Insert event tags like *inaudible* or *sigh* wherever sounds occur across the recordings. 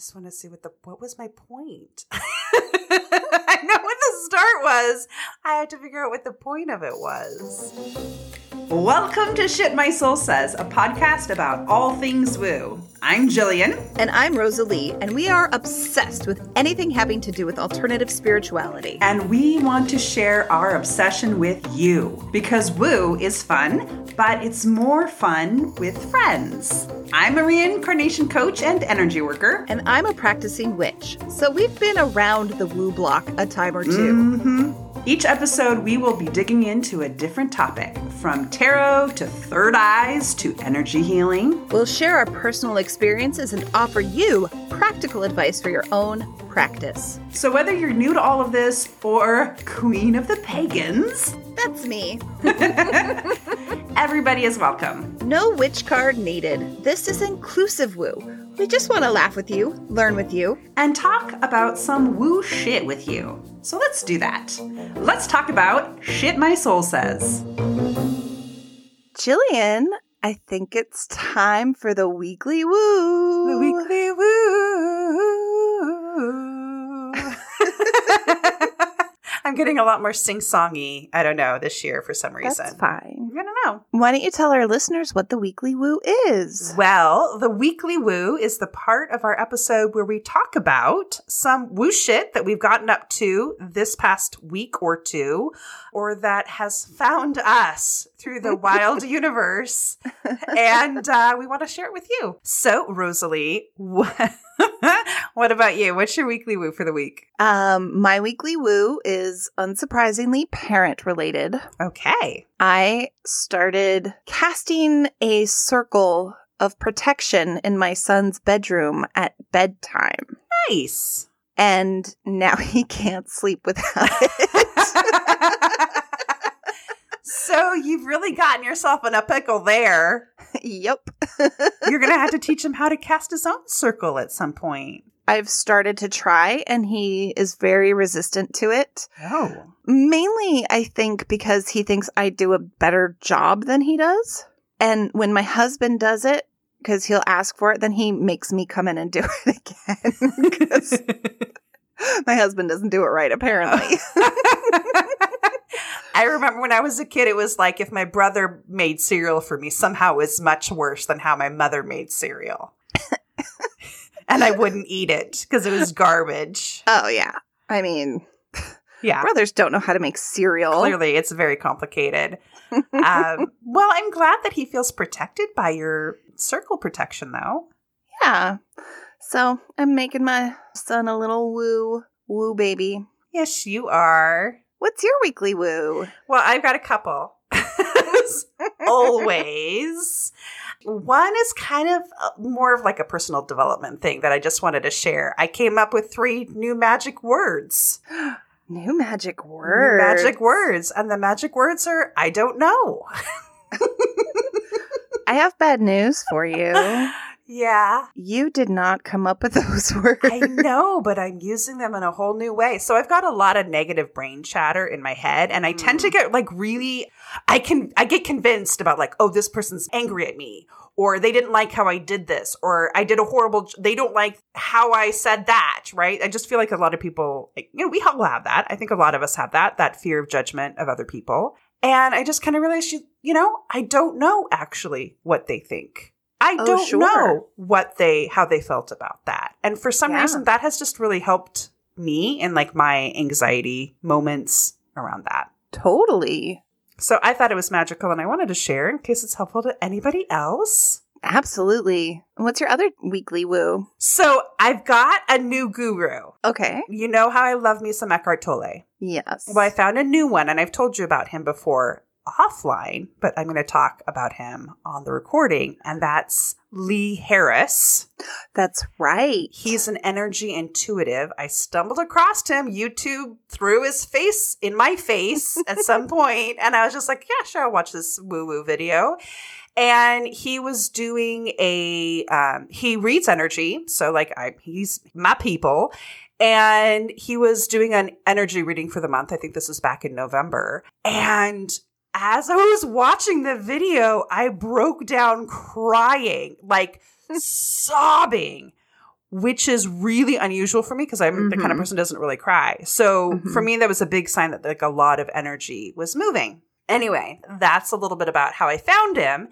just want to see what the what was my point. *laughs* I know what the start was. I had to figure out what the point of it was. Welcome to Shit My Soul Says, a podcast about all things woo. I'm Jillian. And I'm Rosalie, and we are obsessed with anything having to do with alternative spirituality. And we want to share our obsession with you because woo is fun, but it's more fun with friends. I'm a reincarnation coach and energy worker. And I'm a practicing witch. So we've been around the woo block a time or 2 Mm-hmm. Each episode, we will be digging into a different topic from tarot to third eyes to energy healing. We'll share our personal experiences and offer you practical advice for your own practice. So, whether you're new to all of this or queen of the pagans, that's me. *laughs* everybody is welcome. No witch card needed. This is inclusive woo. We just want to laugh with you, learn with you, and talk about some woo shit with you. So let's do that. Let's talk about shit my soul says. Jillian, I think it's time for the weekly woo. The weekly woo. I'm getting a lot more sing-songy. I don't know this year for some reason. That's fine. I don't know. Why don't you tell our listeners what the weekly woo is? Well, the weekly woo is the part of our episode where we talk about some woo shit that we've gotten up to this past week or two, or that has found us through the wild *laughs* universe, *laughs* and uh, we want to share it with you. So, Rosalie, what? *laughs* what about you? What's your weekly woo for the week? Um, my weekly woo is unsurprisingly parent related. Okay. I started casting a circle of protection in my son's bedroom at bedtime. Nice. And now he can't sleep without it. You've really gotten yourself in a pickle there. yep. *laughs* You're going to have to teach him how to cast his own circle at some point. I've started to try and he is very resistant to it. Oh. Mainly, I think, because he thinks I do a better job than he does. And when my husband does it, because he'll ask for it, then he makes me come in and do *laughs* it again. *laughs* my husband doesn't do it right, apparently. I remember when I was a kid, it was like if my brother made cereal for me, somehow it was much worse than how my mother made cereal. and I wouldn't eat it because it was garbage. Oh, yeah. I mean, yeah. Brothers don't know how to make cereal. Clearly, it's very complicated. *laughs* um, well, I'm glad that he feels protected by your circle protection, though. Yeah. So I'm making my son a little woo, woo baby. Yes, you are. What's your weekly woo? Well, I've got a couple. *laughs* Always. One is kind of uh, more of like a personal development thing that I just wanted to share. I came up with three new magic words. *gasps* New magic words. New magic words. And the magic words are I don't know. *laughs* I have bad news for you. *laughs* Yeah. You did not come up with *laughs* those words. I know, but I'm using them in a whole new way. So I've got a lot of negative brain chatter in my head and I mm. tend to mm. get like really I can I get convinced about like, oh, this person's angry at me or they didn't like how I did this or I did a horrible they don't like how I said that, right? I just feel like a lot of people, you know, we all have that. I think a lot of us have that, that fear of judgment of other people. And I just kind of realized, you, you know, I don't know actually what they think. I oh, don't sure. know what they how they felt about that. And for some yeah. reason that has just really helped me in like my anxiety moments around that. Totally. So I thought it was magical and I wanted to share in case it's helpful to anybody else. Absolutely. What's your other weekly woo? So I've got a new guru. Okay. You know how I love me some Eckhart Tolle. Yes. Well, I found a new one and I've told you about him before offline, but I'm going to talk about him on the recording, and that's Lee Harris. That's right. He's an energy intuitive. I stumbled across him. YouTube threw his face in my face at *laughs* some point, and I was just like, yeah, sure, I'll watch this woo woo video. And he was doing a, um, he reads energy. So, like, I, he's my people and he was doing an energy reading for the month. I think this was back in November. And as I was watching the video, I broke down crying, like *laughs* sobbing which is really unusual for me because I'm the kind of Mhm. person who doesn't really cry. So Mhm. for me, that was a big sign that like a lot of energy was moving. Anyway, that's a little bit about how I found him.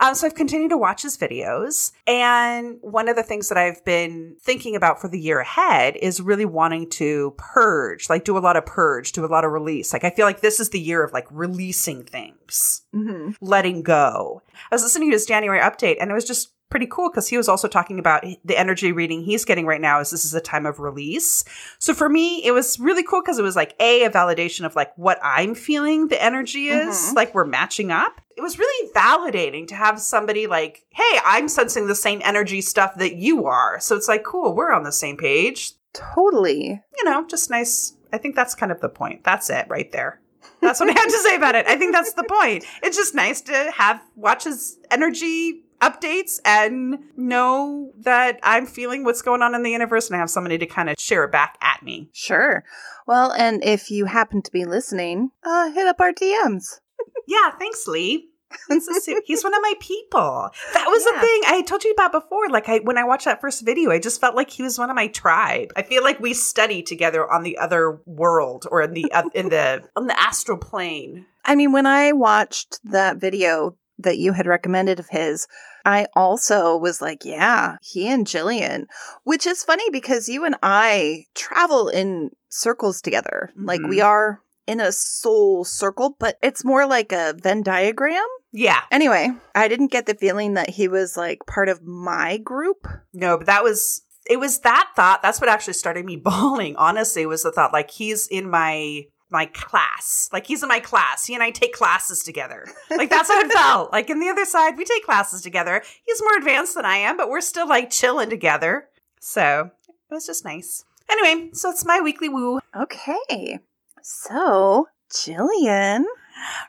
Um, so I've continued to watch his videos. And one of the things that I've been thinking about for the year ahead is really wanting to purge, like do a lot of purge, do a lot of release. Like I feel like this is the year of like releasing things Mm-hmm. letting go. I was listening to his January update and it was just pretty cool because he was also talking about the energy reading he's getting right now is this is a time of release. So for me, it was really cool because it was like a, a validation of like what I'm feeling the energy is, Mhm. like we're matching up. It was really validating to have somebody like, hey, I'm sensing the same energy stuff that you are. So it's like, cool, we're on the same page. Totally. You know, just nice. I think that's kind of the point. That's it right there. That's what I have to say about it. I think that's the *laughs* point. It's just nice to have watch his energy updates and know that I'm feeling what's going on in the universe and I have somebody to kind of share it back at me. Sure. Well, and if you happen to be listening, uh, hit up our DMs. Yeah, thanks, Lee. He's, so sweet. He's one of my people. That was Yeah. the thing I told you about before. Like I, when I watched that first video, I just felt like he was one of my tribe. I feel like we study together on the other world or in the uh, in the *laughs* on the astral plane. I mean, when I watched that video that you had recommended of his, I also was like, yeah, he and Jillian, which is funny because you and I travel in circles together. Like Mhm. we are in a soul circle, but it's more like a Venn diagram. Yeah, Anyway, I didn't get the feeling that he was like part of my group. no, but that was it. Was that thought? That's what actually started me *laughs* bawling. Honestly, was the thought like he's in my my class. Like he's in my class. He and I take classes together. Like that's how it felt. *laughs* Like in the other side, we take classes together. He's more advanced than I am, but we're still like chilling together. So it was just nice. Anyway, so it's my weekly woo. Okay. So, Jillian,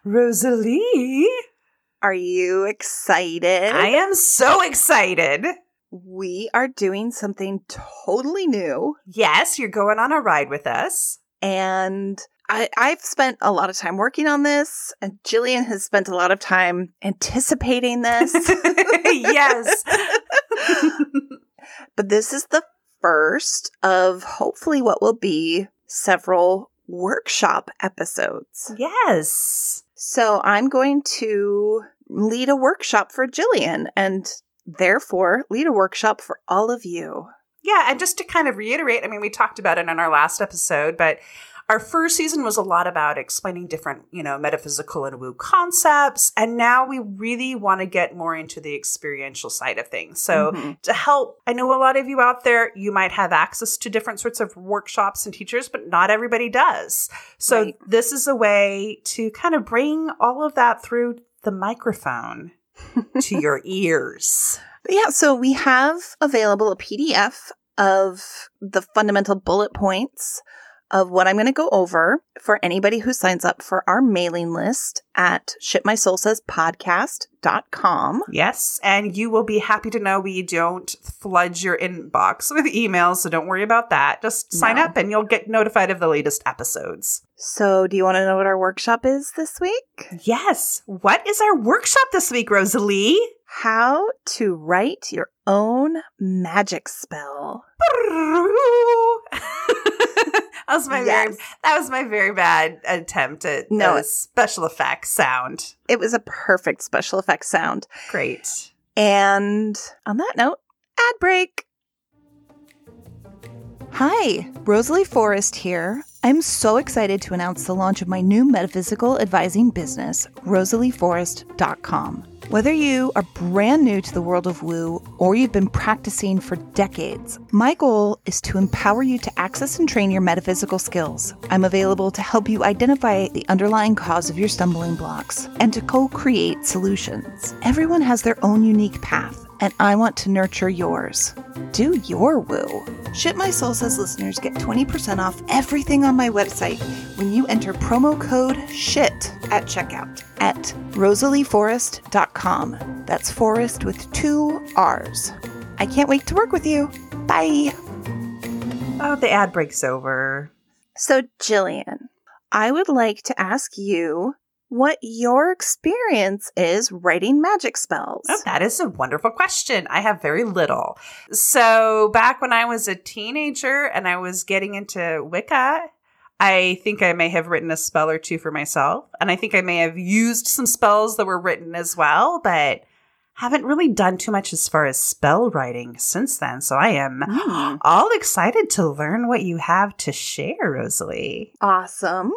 Rosalie. are you excited? I am so excited. we are doing something totally new. Yes, you're going on a ride with us. And I, I've spent a lot of time working on this, and Jillian has spent a lot of time anticipating this. *laughs* yes. *laughs* but this is the first of hopefully what will be several workshop episodes. yes. So I'm going to lead a workshop for Jillian and therefore lead a workshop for all of you. Yeah, and just to kind of reiterate, I mean, we talked about it in our last episode, but our first season was a lot about explaining different, you know, metaphysical and woo concepts. And now we really want to get more into the experiential side of things. So Mhm. to help, I know a lot of you out there, you might have access to different sorts of workshops and teachers, but not everybody does. So Right. this is a way to kind of bring all of that through the microphone *laughs* to your ears. Yeah, so we have available a PDF of the fundamental bullet points of what I'm going to go over for anybody who signs up for our mailing list at shitmysoulsayspodcast.com. Yes, and you will be happy to know we don't flood your inbox with emails, so don't worry about that. Just sign No. up and you'll get notified of the latest episodes. So, do you want to know what our workshop is this week? Yes. What is our workshop this week, Rosalie? How to write your own magic spell. That was my Yes. very that was my very bad attempt at No, no, special effects sound. It was a perfect special effects sound. Great. And on that note, ad break. Hi, Rosalie Forrest here. I'm so excited to announce the launch of my new metaphysical advising business, rosalieforrest.com. Whether you are brand new to the world of woo or you've been practicing for decades, my goal is to empower you to access and train your metaphysical skills. I'm available to help you identify the underlying cause of your stumbling blocks and to co create solutions. Everyone has their own unique path, and I want to nurture yours. Do your woo. Shit My Soul Says listeners get 20% off everything on my website when you enter promo code SHIT at checkout at rosalieforrest.com. That's forest with two R's. I can't wait to work with you. Bye. Oh, the ad break's over. So, Jillian, I would like to ask you what your experience is writing magic spells. Oh, that is a wonderful question. I have very little. So, back when I was a teenager and I was getting into Wicca, I think I may have written a spell or two for myself. And I think I may have used some spells that were written as well, but haven't really done too much as far as spell writing since then. So I am Mm. all excited to learn what you have to share, Rosalie. Awesome.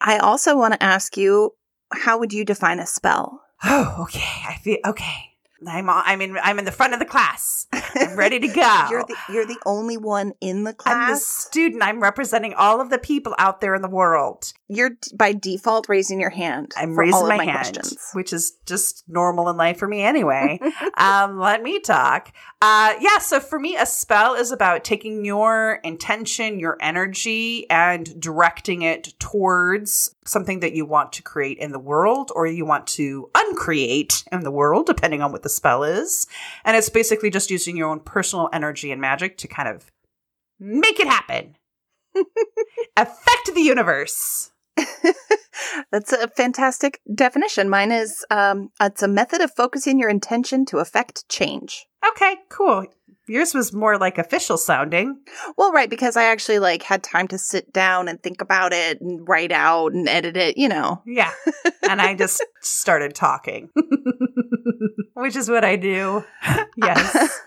I also want to ask you how would you define a spell? Oh, okay. I feel okay. I'm on, I'm in I'm in the front of the class. I'm ready to go. *laughs* You're the you're the only one in the class. I'm the student. I'm representing all of the people out there in the world. You're d- by default raising your hand. I'm for raising all of my, my hand, questions. which is just normal in life for me anyway. *laughs* um, let me talk. Uh, yeah, so for me, a spell is about taking your intention, your energy, and directing it towards something that you want to create in the world or you want to uncreate in the world, depending on what the spell is. And it's basically just using your own personal energy and magic to kind of make it happen. *laughs* Affect the universe. *laughs* That's a fantastic definition. Mine is um, it's a method of focusing your intention to affect change. Okay, cool. Yours was more like official sounding. Well, right, because I actually like had time to sit down and think about it and write out and edit it, you know. Yeah. And I just *laughs* started talking, *laughs* which is what I do. *laughs* Yes.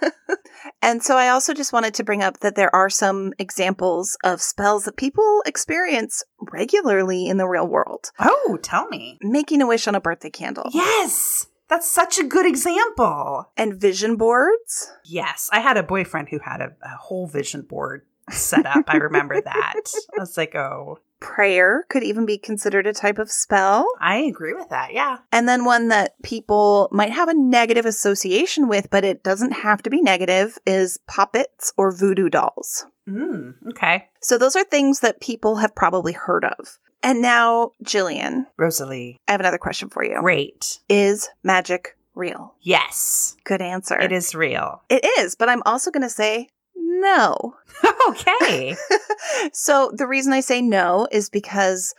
and so I also just wanted to bring up that there are some examples of spells that people experience regularly in the real world. Oh, tell me. Making a wish on a birthday candle. Yes. That's such a good example. And vision boards. Yes. I had a boyfriend who had a, a whole vision board set up. I remember that. I was like, oh, Prayer could even be considered a type of spell. I agree with that. Yeah. And then one that people might have a negative association with, but it doesn't have to be negative, is puppets or voodoo dolls. Mm, okay. So those are things that people have probably heard of. And now, Jillian, Rosalie. I have another question for you. Great. Is magic real? Yes. Good answer. It is real. It is, but I'm also going to say no. *laughs* okay. *laughs* so the reason I say no is because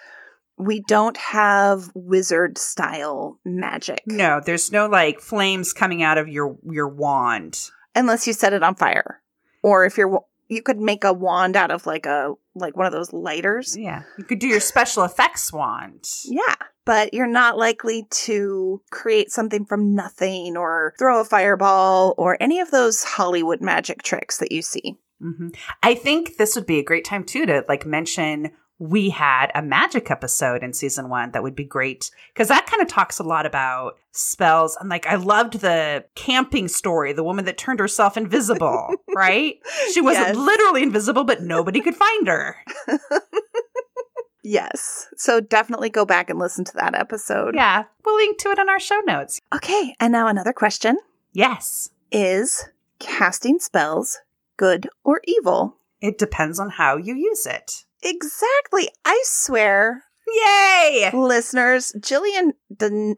we don't have wizard style magic. No, there's no like flames coming out of your your wand. unless you set it on fire or if you're you could make a wand out of like a like one of those lighters Yeah. You could do your special effects wand. yeah but you're not likely to create something from nothing or throw a fireball or any of those hollywood magic tricks that you see hmm I think this would be a great time too to like mention we had a magic episode in season one that would be great because that kind of talks a lot about spells and like I loved the camping story, the woman that turned herself invisible, *laughs* right? She wasn't Yes. literally invisible, but nobody could find her. *laughs* yes so definitely go back and listen to that episode Yeah, we'll link to it in our show notes. okay and now another question Yes, is casting spells good or evil it depends on how you use it. Exactly i swear Yay! listeners, Jillian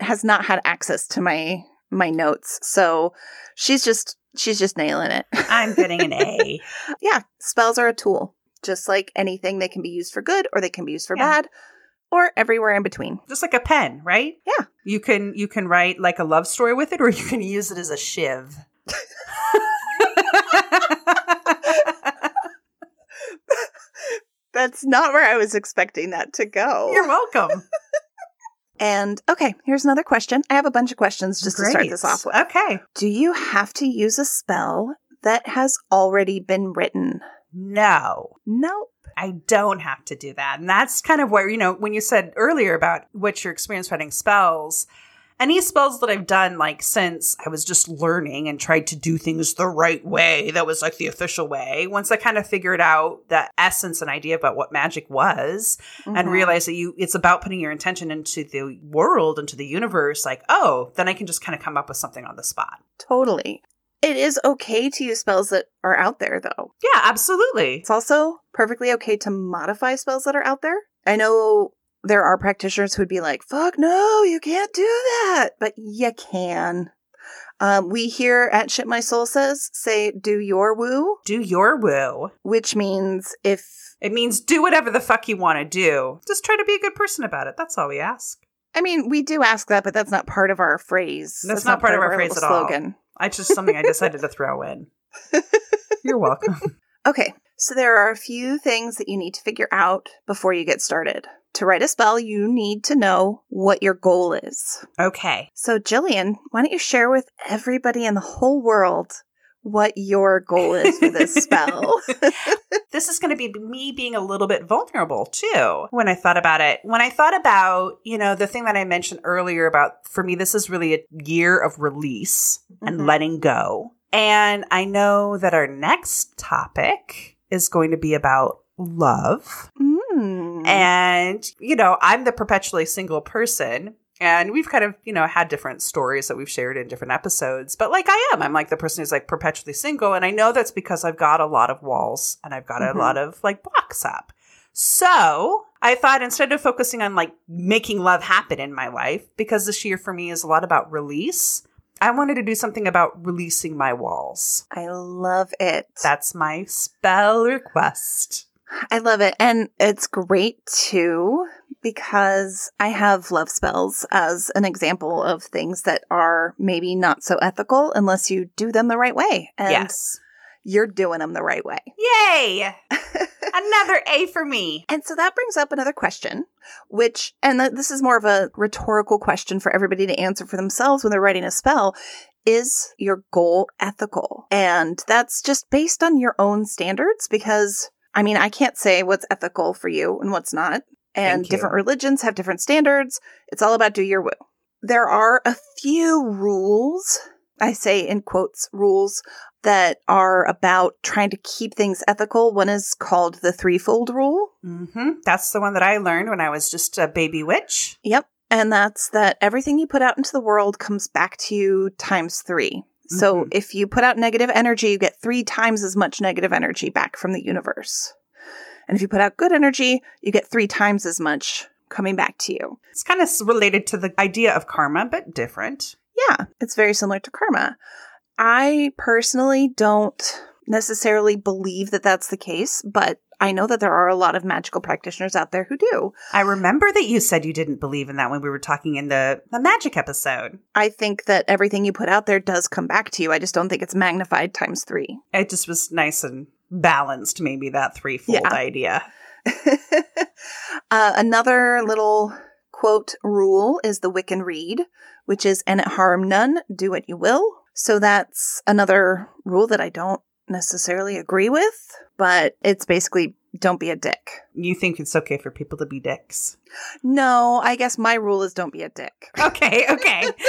has not had access to my my notes, so she's just she's just nailing it. I'm getting an A. *laughs* yeah, spells are a tool, just like anything. They can be used for good, or they can be used for Yeah. bad, or everywhere in between. Just like a pen, right? Yeah. You can you can write like a love story with it, or you can use it as a shiv. *laughs* *laughs* That's not where I was expecting that to go. You're welcome. *laughs* and okay, here's another question. I have a bunch of questions just to start this off with. Okay. Do you have to use a spell that has already been written? No. Nope. I don't have to do that. And that's kind of where, you know, when you said earlier about what's your experience writing spells, any spells that I've done, like since I was just learning and tried to do things the right way, that was like the official way. Once I kind of figured out the essence and idea about what magic was and Mhm. realized that you, it's about putting your intention into the world, into the universe, like, oh, then I can just kind of come up with something on the spot. Totally. It is okay to use spells that are out there, though. Yeah, absolutely. It's also perfectly okay to modify spells that are out there. I know there are practitioners who'd be like, fuck no, you can't do that. But you can. Um, we here at Shit My Soul Says say, do your woo, Do your woo. which means if It means do whatever the fuck you want to do. Just try to be a good person about it. That's all we ask. I mean, we do ask that, but that's not part of our phrase. That's not part of our phrase little at all. slogan. It's just something I decided to throw in. *laughs* You're welcome. Okay, so there are a few things that you need to figure out before you get started. To write a spell, you need to know what your goal is. Okay. So, Jillian, why don't you share with everybody in the whole world what your goal is for this spell? *laughs* *laughs* this is going to be me being a little bit vulnerable too when I thought about it. When I thought about, you know, the thing that I mentioned earlier about for me, this is really a year of release and Mhm. letting go. And I know that our next topic is going to be about love. Mm. And, you know, I'm the perpetually single person. And we've kind of, you know, had different stories that we've shared in different episodes. But like I am, I'm like the person who's like perpetually single. And I know that's because I've got a lot of walls and I've got Mhm. a lot of like blocks up. So I thought instead of focusing on like making love happen in my life, because this year for me is a lot about release, I wanted to do something about releasing my walls. I love it. That's my spell request. I love it. And it's great too because I have love spells as an example of things that are maybe not so ethical unless you do them the right way. And yes. you're doing them the right way. Yay! *laughs* Another A for me. And so that brings up another question, which, and this is more of a rhetorical question for everybody to answer for themselves when they're writing a spell. Is your goal ethical? And that's just based on your own standards because, I mean, I can't say what's ethical for you and what's not. And different religions have different standards. It's all about do your will. There are a few rules, I say in quotes, rules that are about trying to keep things ethical. One is called the threefold rule. hmm That's the one that I learned when I was just a baby witch. Yep. And that's that everything you put out into the world comes back to you times three. So Mhm. if you put out negative energy, you get three times as much negative energy back from the universe. And if you put out good energy, you get three times as much coming back to you. It's kind of related to the idea of karma, but different. Yeah, it's very similar to karma. I personally don't necessarily believe that that's the case, but I know that there are a lot of magical practitioners out there who do. I remember that you said you didn't believe in that when we were talking in the, the magic episode. I think that everything you put out there does come back to you. I just don't think it's magnified times three. It just was nice and balanced, maybe that threefold Yeah. idea. *laughs* uh, another little quote rule is the Wiccan Rede, which is, and it harm none, do what you will. So that's another rule that I don't necessarily agree with, but it's basically don't be a dick. You think it's okay for people to be dicks? No, I guess my rule is don't be a dick. Okay, okay. *laughs*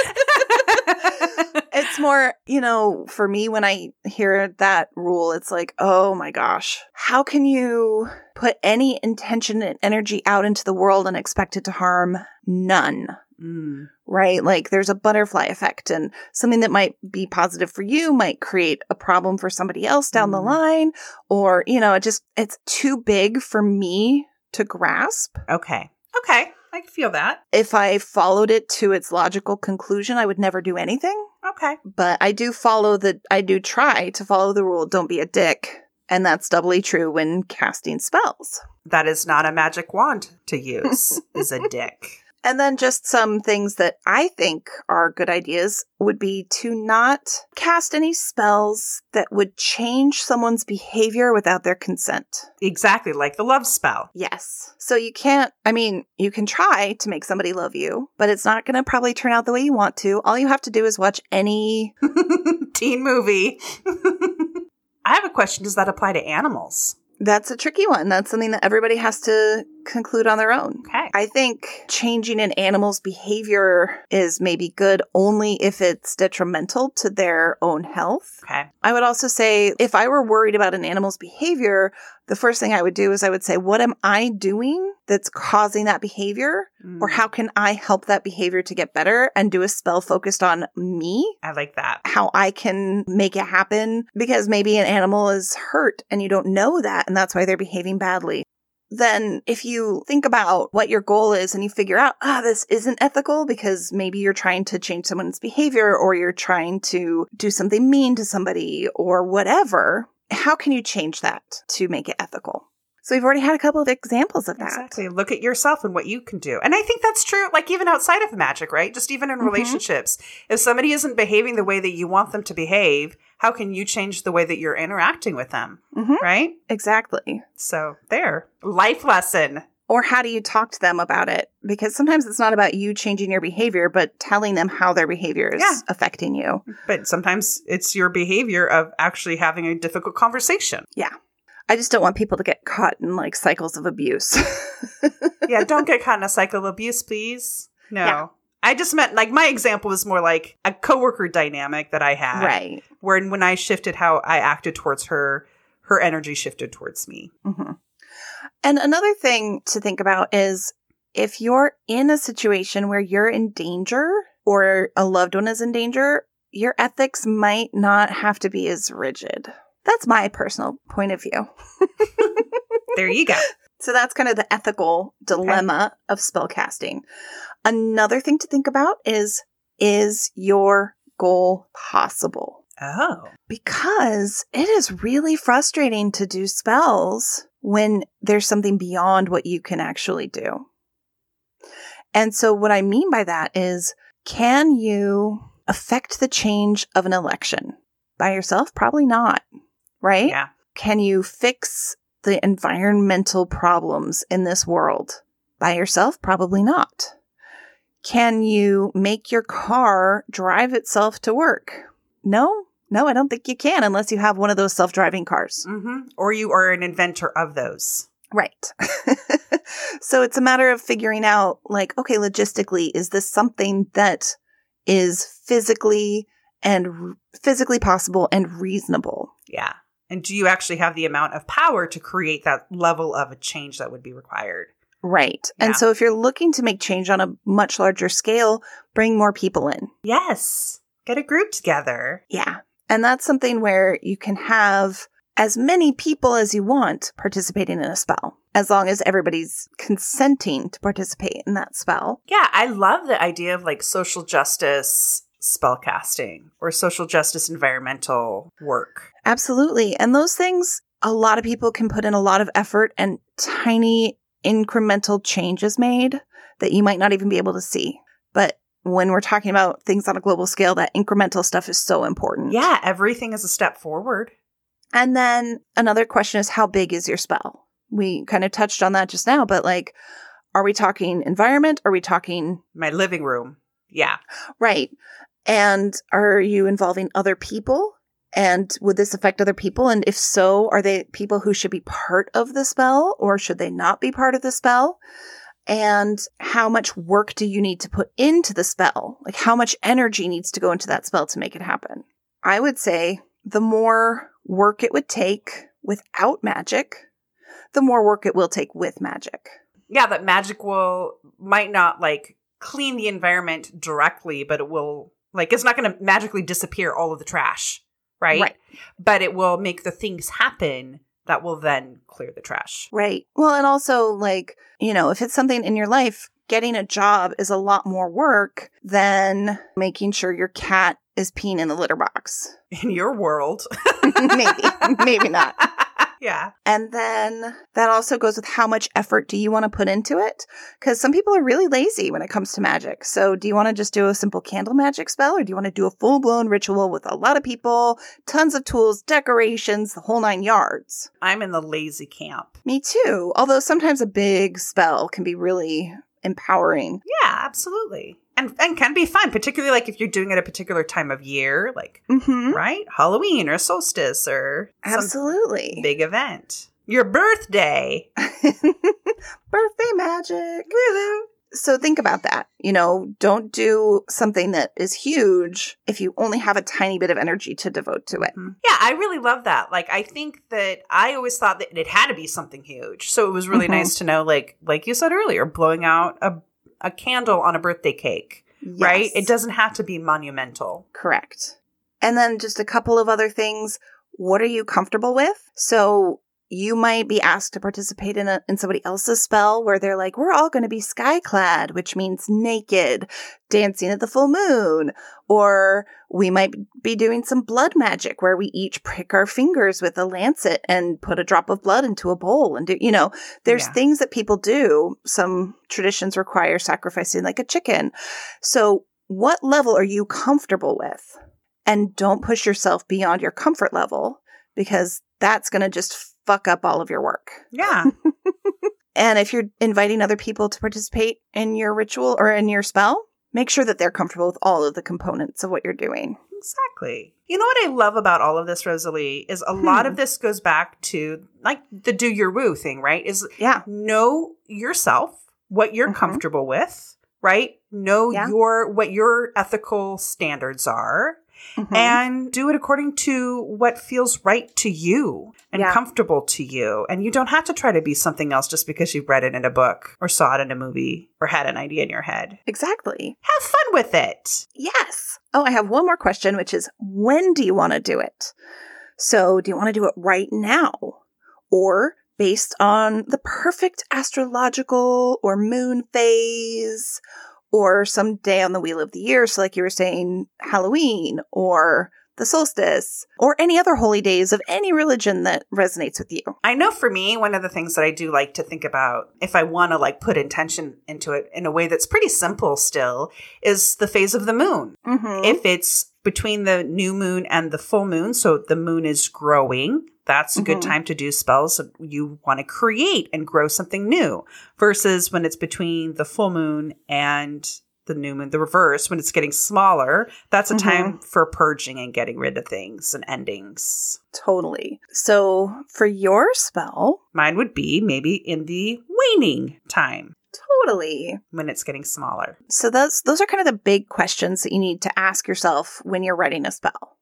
It's more, you know, for me, when I hear that rule, it's like, oh my gosh, how can you put any intention and energy out into the world and expect it to harm none? Mm. Right? Like there's a butterfly effect, and something that might be positive for you might create a problem for somebody else down the Mm. line. Or, you know, it just, it's too big for me to grasp. Okay, okay. I can feel that. If I followed it to its logical conclusion, I would never do anything. Okay. but I do follow the I do try to follow the rule don't be a dick. And that's doubly true when casting spells. That is not a magic wand to use, is a dick. *laughs* And then just some things that I think are good ideas would be to not cast any spells that would change someone's behavior without their consent. Exactly like the love spell. Yes. So you can't, I mean, you can try to make somebody love you, but it's not going to probably turn out the way you want to. All you have to do is watch any *laughs* Teen movie. *laughs* I have a question. Does that apply to animals? That's a tricky one. That's something that everybody has to conclude on their own. Okay. I think changing an animal's behavior is maybe good only if it's detrimental to their own health. Okay. I would also say if I were worried about an animal's behavior, the first thing I would do is I would say, what am I doing that's causing that behavior? Or Mm, how can I help that behavior to get better and do a spell focused on me? I like that. How I can make it happen because maybe an animal is hurt and you don't know that and that's why they're behaving badly. Then, if you think about what your goal is and you figure out, ah, this isn't ethical because maybe you're trying to change someone's behavior or you're trying to do something mean to somebody or whatever, how can you change that to make it ethical? So we've already had a couple of examples of that. Exactly. Look at yourself and what you can do. And I think that's true, like even outside of magic, right? Just even in Mhm. relationships. If somebody isn't behaving the way that you want them to behave, how can you change the way that you're interacting with them? Mhm. Right? Exactly. So there. Life lesson. Or how do you talk to them about it? Because sometimes it's not about you changing your behavior, but telling them how their behavior is Yeah. affecting you. But sometimes it's your behavior of actually having a difficult conversation. I just don't want people to get caught in like cycles of abuse. *laughs* yeah, don't get caught in a cycle of abuse, please. No. Yeah. I just meant like my example was more like a coworker dynamic that I had. right. Where when I shifted how I acted towards her, her energy shifted towards me. hmm And another thing to think about is if you're in a situation where you're in danger or a loved one is in danger, your ethics might not have to be as rigid. That's my personal point of view. *laughs* There you go. So that's kind of the ethical dilemma of spellcasting. Another thing to think about is is your goal possible? Oh. Because it is really frustrating to do spells when there's something beyond what you can actually do. And so, what I mean by that is can you affect the change of an election by yourself? Probably not, right? Yeah. Can you fix the environmental problems in this world by yourself? Probably not. Can you make your car drive itself to work? No, no, I don't think you can unless you have one of those self driving cars. hmm Or you are an inventor of those. Right. *laughs* so it's a matter of figuring out, like, okay, logistically, is this something that is physically and physically possible and reasonable? Yeah. And do you actually have the amount of power to create that level of a change that would be required? Right. Yeah. And so if you're looking to make change on a much larger scale, bring more people in. Yes. Get a group together. Yeah. And that's something where you can have as many people as you want participating in a spell, as long as everybody's consenting to participate in that spell. Yeah, I love the idea of like social justice spellcasting or social justice environmental work. Absolutely. And those things, a lot of people can put in a lot of effort and tiny incremental changes made that you might not even be able to see. But when we're talking about things on a global scale, that incremental stuff is so important. Yeah, everything is a step forward. And then another question is how big is your spell? We kind of touched on that just now, but like, are we talking environment? Are we talking My living room. Yeah. right? And are you involving other people? And would this affect other people? And if so, are they people who should be part of the spell or should they not be part of the spell? And how much work do you need to put into the spell? Like how much energy needs to go into that spell to make it happen? I would say the more work it would take without magic, the more work it will take with magic. Yeah, that magic will might not like clean the environment directly, but it will like it's not going to magically disappear all of the trash, right? Right. But it will make the things happen that will then clear the trash. Right. Well, and also, like, you know, if it's something in your life, getting a job is a lot more work than making sure your cat is peeing in the litter box. In your world. *laughs* maybe, *laughs* maybe not. *laughs* yeah. And then that also goes with how much effort do you want to put into it? Because some people are really lazy when it comes to magic. So, do you want to just do a simple candle magic spell or do you want to do a full blown ritual with a lot of people, tons of tools, decorations, the whole nine yards? I'm in the lazy camp. Me too. Although sometimes a big spell can be really empowering. Yeah, absolutely. And and can be fun, particularly like if you're doing it at a particular time of year, like Mm-hmm. right? Halloween or solstice or Absolutely. big event. Your birthday. *laughs* Birthday magic. So think about that. You know, don't do something that is huge if you only have a tiny bit of energy to devote to it. Yeah, I really love that. Like I think that I always thought that it had to be something huge. So it was really Mhm. nice to know like like you said earlier, blowing out a a candle on a birthday cake, right? It doesn't have to be monumental. Correct. And then just a couple of other things. What are you comfortable with? So you might be asked to participate in a, in somebody else's spell where they're like, we're all going to be skyclad, which means naked, dancing at the full moon. Or we might be doing some blood magic where we each prick our fingers with a lancet and put a drop of blood into a bowl and do, you know, there's Yeah. things that people do. Some traditions require sacrificing like a chicken. So what level are you comfortable with? And don't push yourself beyond your comfort level because that's going to just fuck up all of your work. Yeah. *laughs* And if you're inviting other people to participate in your ritual or in your spell, make sure that they're comfortable with all of the components of what you're doing. Exactly. You know what I love about all of this, Rosalie, is a lot Hmm. of this goes back to like the do your woo thing, right? Is Yeah. know yourself, what you're Mhm. comfortable with, right? Know Yeah. your what your ethical standards are Mhm. and do it according to what feels right to you and Yeah. comfortable to you. And you don't have to try to be something else just because you've read it in a book or saw it in a movie or had an idea in your head. exactly. Have fun with it. Yes. Oh, I have one more question, which is when do you want to do it? So, do you want to do it right now? Or based on the perfect astrological or moon phase? Or some day on the wheel of the year? So, like you were saying, Halloween or the solstice or any other holy days of any religion that resonates with you. I know for me, one of the things that I do like to think about if I want to like put intention into it in a way that's pretty simple still is the phase of the moon. Mm-hmm. If it's between the new moon and the full moon, so the moon is growing, that's a good Mhm. time to do spells you want to create and grow something new versus when it's between the full moon and the new moon, the reverse, when it's getting smaller, that's a Mhm. time for purging and getting rid of things and endings. totally. So, for your spell, Mine would be maybe in the waning time totally. when it's getting smaller. So those those are kind of the big questions that you need to ask yourself when you're writing a spell.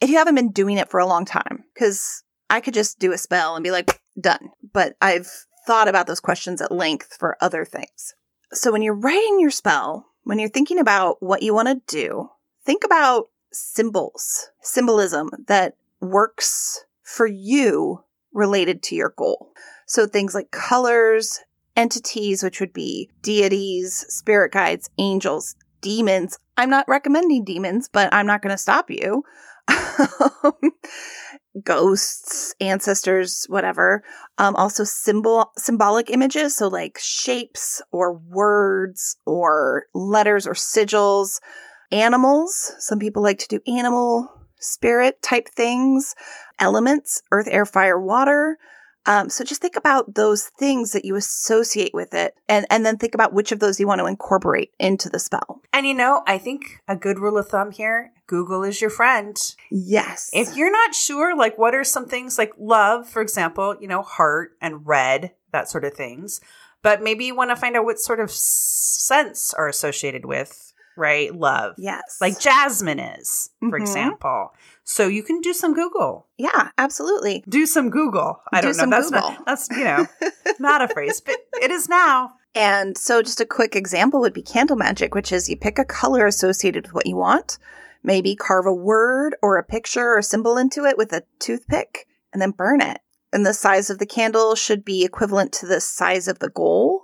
If you haven't been doing it for a long time, because I could just do a spell and be like, done. But I've thought about those questions at length for other things. So when you're writing your spell, when you're thinking about what you want to do, think about symbols, symbolism that works for you related to your goal. So things like colors, entities, which would be deities, spirit guides, angels, demons. I'm not recommending demons, but I'm not going to stop you. *laughs* Um, Ghosts, ancestors, whatever. Um, also symbol symbolic images, so like shapes or words or letters or sigils. Animals. Some people like to do animal spirit type things. Elements, earth, air, fire, water. Um, so just think about those things that you associate with it and, and then think about which of those you want to incorporate into the spell. And you know, I think a good rule of thumb here Google is your friend. Yes. If you're not sure, like, what are some things like love, for example, you know, heart and red, that sort of things. But maybe you want to find out what sort of scents are associated with, right? Love. yes. Like jasmine is, for Mhm. example. So you can do some Google. yeah, absolutely. Do some Google. I Do don't know. That's Google. not that's you know not a phrase, but it is now. *laughs* And so just a quick example would be candle magic, which is you pick a color associated with what you want, maybe carve a word or a picture or a symbol into it with a toothpick and then burn it. And the size of the candle should be equivalent to the size of the goal.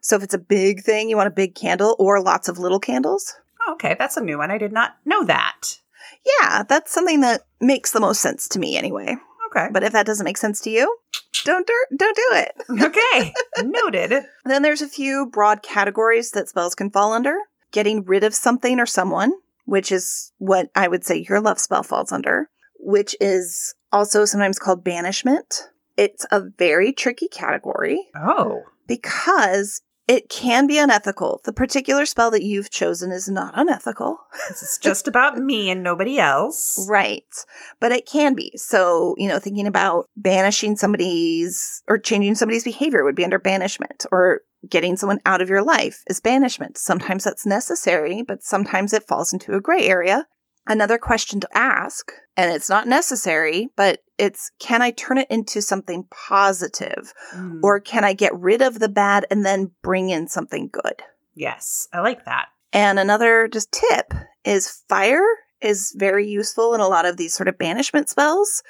So if it's a big thing, you want a big candle or lots of little candles. Oh, okay, that's a new one. I did not know that. Yeah, that's something that makes the most sense to me anyway. Okay. But if that doesn't make sense to you, don't do, don't do it. *laughs* Okay. Noted. Then there's a few broad categories that spells can fall under. Getting rid of something or someone, which is what I would say your love spell falls under, which is also sometimes called banishment. It's a very tricky category Oh. because it can be unethical. The particular spell that you've chosen is not unethical. it's just about me and nobody else. Right. But it can be. So, you know, thinking about banishing somebody's or changing somebody's behavior would be under banishment or getting someone out of your life is banishment. Sometimes that's necessary, but sometimes it falls into a gray area. Another question to ask, and it's not necessary, but it's can I turn it into something positive Mm. or can I get rid of the bad and then bring in something good? yes, I like that. And another just tip is fire is very useful in a lot of these sort of banishment spells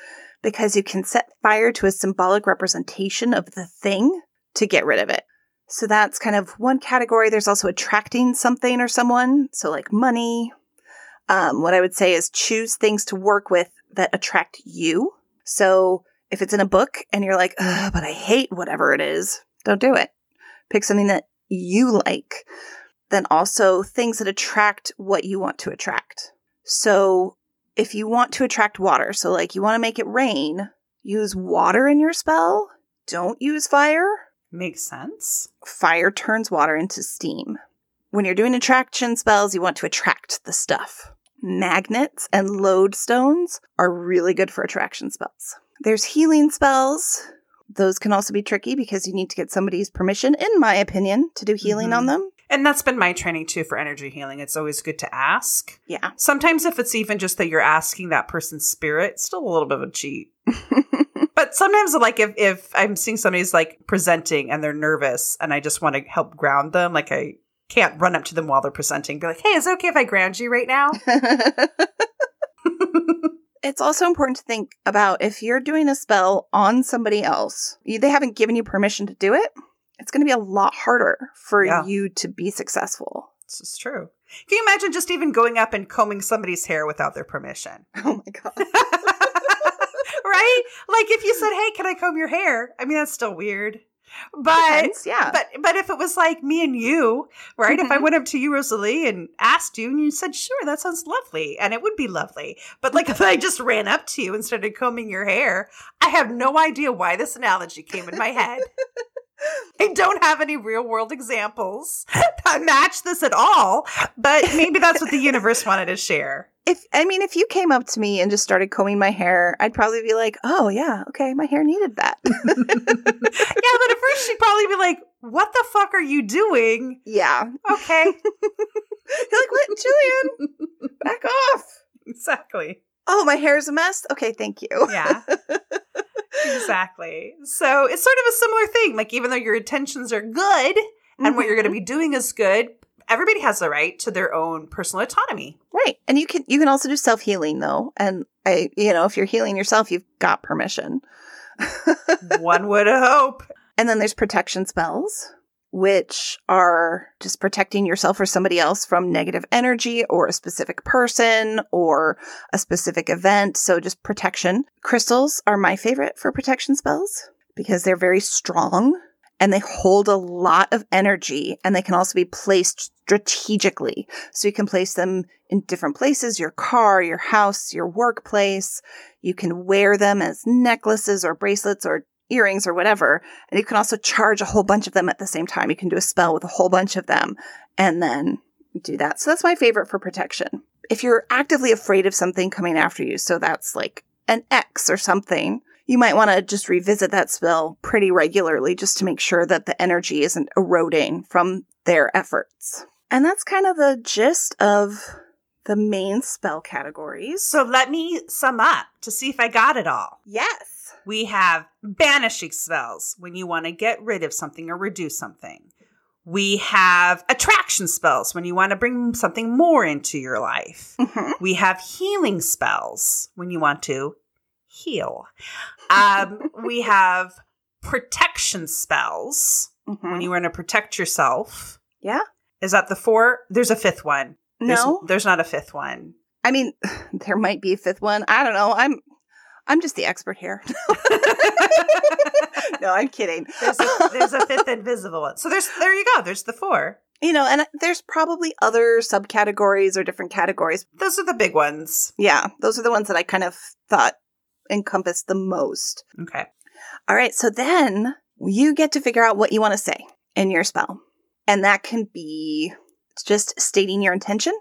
because you can set fire to a symbolic representation of the thing to get rid of it. So that's kind of one category. There's also attracting something or someone. So, like money. Um, what I would say is choose things to work with that attract you. So, if it's in a book and you're like, but I hate whatever it is, don't do it. Pick something that you like. Then also things that attract what you want to attract. So, if you want to attract water, so like you want to make it rain, use water in your spell. Don't use fire Makes sense. fire turns water into steam. When you're doing attraction spells, you want to attract the stuff. Magnets and lodestones are really good for attraction spells. There's healing spells. Those can also be tricky because you need to get somebody's permission, in my opinion, to do healing Mhm. on them. And that's been my training too for energy healing. It's always good to ask. Yeah. Sometimes, if it's even just that you're asking that person's spirit, it's still a little bit of a cheat. *laughs* But sometimes, like if if I'm seeing somebody's like presenting and they're nervous, and I just want to help ground them, like I can't run up to them while they're presenting, be like, "Hey, is it okay if I ground you right now?" *laughs* *laughs* it's also important to think about if you're doing a spell on somebody else, you, they haven't given you permission to do it, it's going to be a lot harder for Yeah. you to be successful. this is true. Can you imagine just even going up and combing somebody's hair without their permission? *laughs* Oh my God. right? Like if you said, "Hey, can I comb your hair?" I mean, that's still weird. But Depends, yeah. but but if it was like me and you, right? If I Mhm. went up to you, Rosalie, and asked you, and you said, "Sure, that sounds lovely," and it would be lovely. But like *laughs* if I just ran up to you and started combing your hair, I have no idea why this analogy came in my head. I don't have any real world examples *laughs* that match this at all, but maybe that's what the universe wanted to share. If I mean, if you came up to me and just started combing my hair, I'd probably be like, "Oh yeah, okay, my hair needed that." *laughs* yeah, but at first she'd probably be like, "What the fuck are you doing?" yeah, Okay, *laughs* you're like, "What, Jillian? Back off!" exactly. Oh, my hair's a mess. Okay, thank you. Yeah, *laughs* exactly. So it's sort of a similar thing. Like even though your intentions are good and what you're going to mm-hmm. be doing is good, everybody has the right to their own personal autonomy. Right. And you can you can also do self healing though. And I you know, if you're healing yourself, you've got permission. *laughs* One would hope. And then there's protection spells, which are just protecting yourself or somebody else from negative energy or a specific person or a specific event. So just protection. Crystals are my favorite for protection spells because they're very strong and they hold a lot of energy and they can also be placed strategically. So you can place them in different places, your car, your house, your workplace. You can wear them as necklaces or bracelets or earrings or whatever. And you can also charge a whole bunch of them at the same time. You can do a spell with a whole bunch of them and then do that. So that's my favorite for protection. If you're actively afraid of something coming after you, so that's like an X or something, you might want to just revisit that spell pretty regularly just to make sure that the energy isn't eroding from their efforts. And that's kind of the gist of the main spell categories. So let me sum up to see if I got it all. Yes. We have banishing spells when you want to get rid of something or reduce something. We have attraction spells when you want to bring something more into your life. Mhm. We have healing spells when you want to heal. Um, *laughs* we have protection spells Mhm. when you want to protect yourself. Yeah. Is that the four? There's a fifth one. There's, No. there's not a fifth one. I mean, *laughs* there might be a fifth one. I don't know. I'm I'm just the expert here. *laughs* no, I'm kidding. There's a, *laughs* there's a fifth invisible one. So there's there you go. There's the four. you know, and there's probably other subcategories or different categories. Those are the big ones. Yeah, those are the ones that I kind of thought encompassed the most. Okay. All right, so then you get to figure out what you want to say in your spell. And that can be just stating your intention.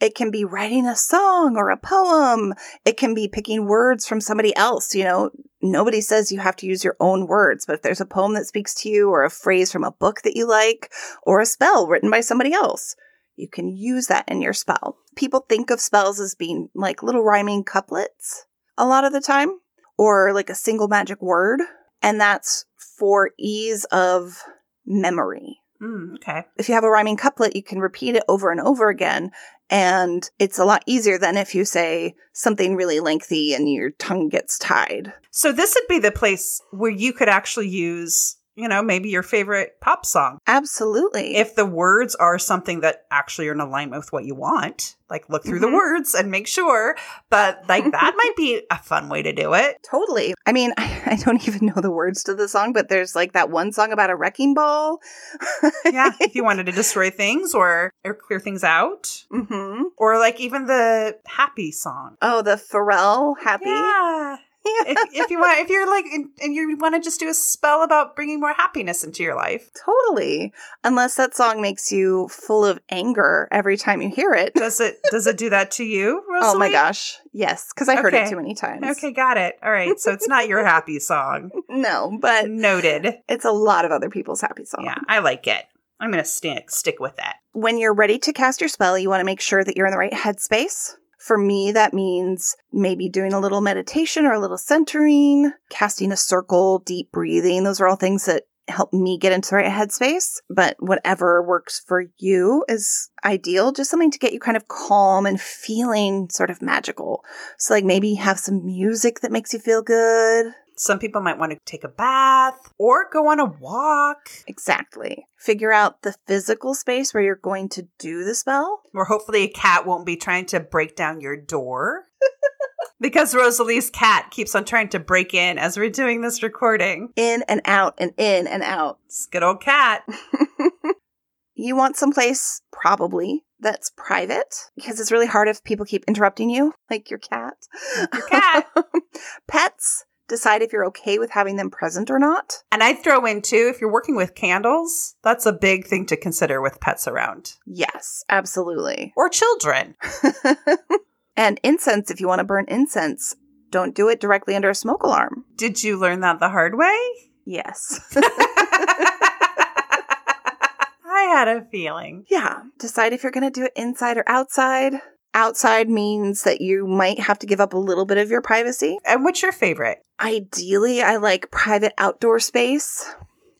It can be writing a song or a poem. It can be picking words from somebody else. You know, nobody says you have to use your own words, but if there's a poem that speaks to you or a phrase from a book that you like or a spell written by somebody else, you can use that in your spell. People think of spells as being like little rhyming couplets a lot of the time or like a single magic word. And that's for ease of memory. Mm, okay. If you have a rhyming couplet, you can repeat it over and over again. And it's a lot easier than if you say something really lengthy and your tongue gets tied. So this would be the place where you could actually use, you know, maybe your favorite pop song. Absolutely. If the words are something that actually are in alignment with what you want, like look through Mhm. the words and make sure. But like that *laughs* might be a fun way to do it. Totally. I mean, I, *laughs* I don't even know the words to the song, but there's like that one song about a wrecking ball. Yeah. if you *laughs* wanted to destroy things or, or clear things out. hmm Or like even the happy song. Oh, the Pharrell happy. Yeah. Yeah. if, if you want, if you're like, and you want to just do a spell about bringing more happiness into your life, Totally. Unless that song makes you full of anger every time you hear it. does it does it do that to you? *laughs* Oh my gosh. Yes, because I heard it too many times. Okay, got it. All right, so it's not your *laughs* happy song. No, but Noted. it's a lot of other people's happy song. Yeah, I like it. I'm gonna stick stick with that. When you're ready to cast your spell, you want to make sure that you're in the right headspace. For me, that means maybe doing a little meditation or a little centering, casting a circle, deep breathing. Those are all things that help me get into the right headspace. But whatever works for you is ideal. Just something to get you kind of calm and feeling sort of magical. So, like maybe have some music that makes you feel good. Some people might want to take a bath or go on a walk, Exactly. Figure out the physical space where you're going to do the spell. or hopefully a cat won't be trying to break down your door. *laughs* because Rosalie's cat keeps on trying to break in as we're doing this recording. In and out and in and out. It's good old cat. *laughs* *laughs* You want someplace probably that's private because it's really hard if people keep interrupting you, like your cat. Your cat. Pets, decide if you're okay with having them present or not. And I'd throw in too, if you're working with candles, that's a big thing to consider with pets around. Yes, absolutely. Or children. *laughs* and incense, if you want to burn incense, don't do it directly under a smoke alarm. Did you learn that the hard way? Yes. *laughs* I had a feeling. *laughs* yeah. Decide if you're going to do it inside or outside. Outside means that you might have to give up a little bit of your privacy. And what's your favorite? Ideally, I like private outdoor space.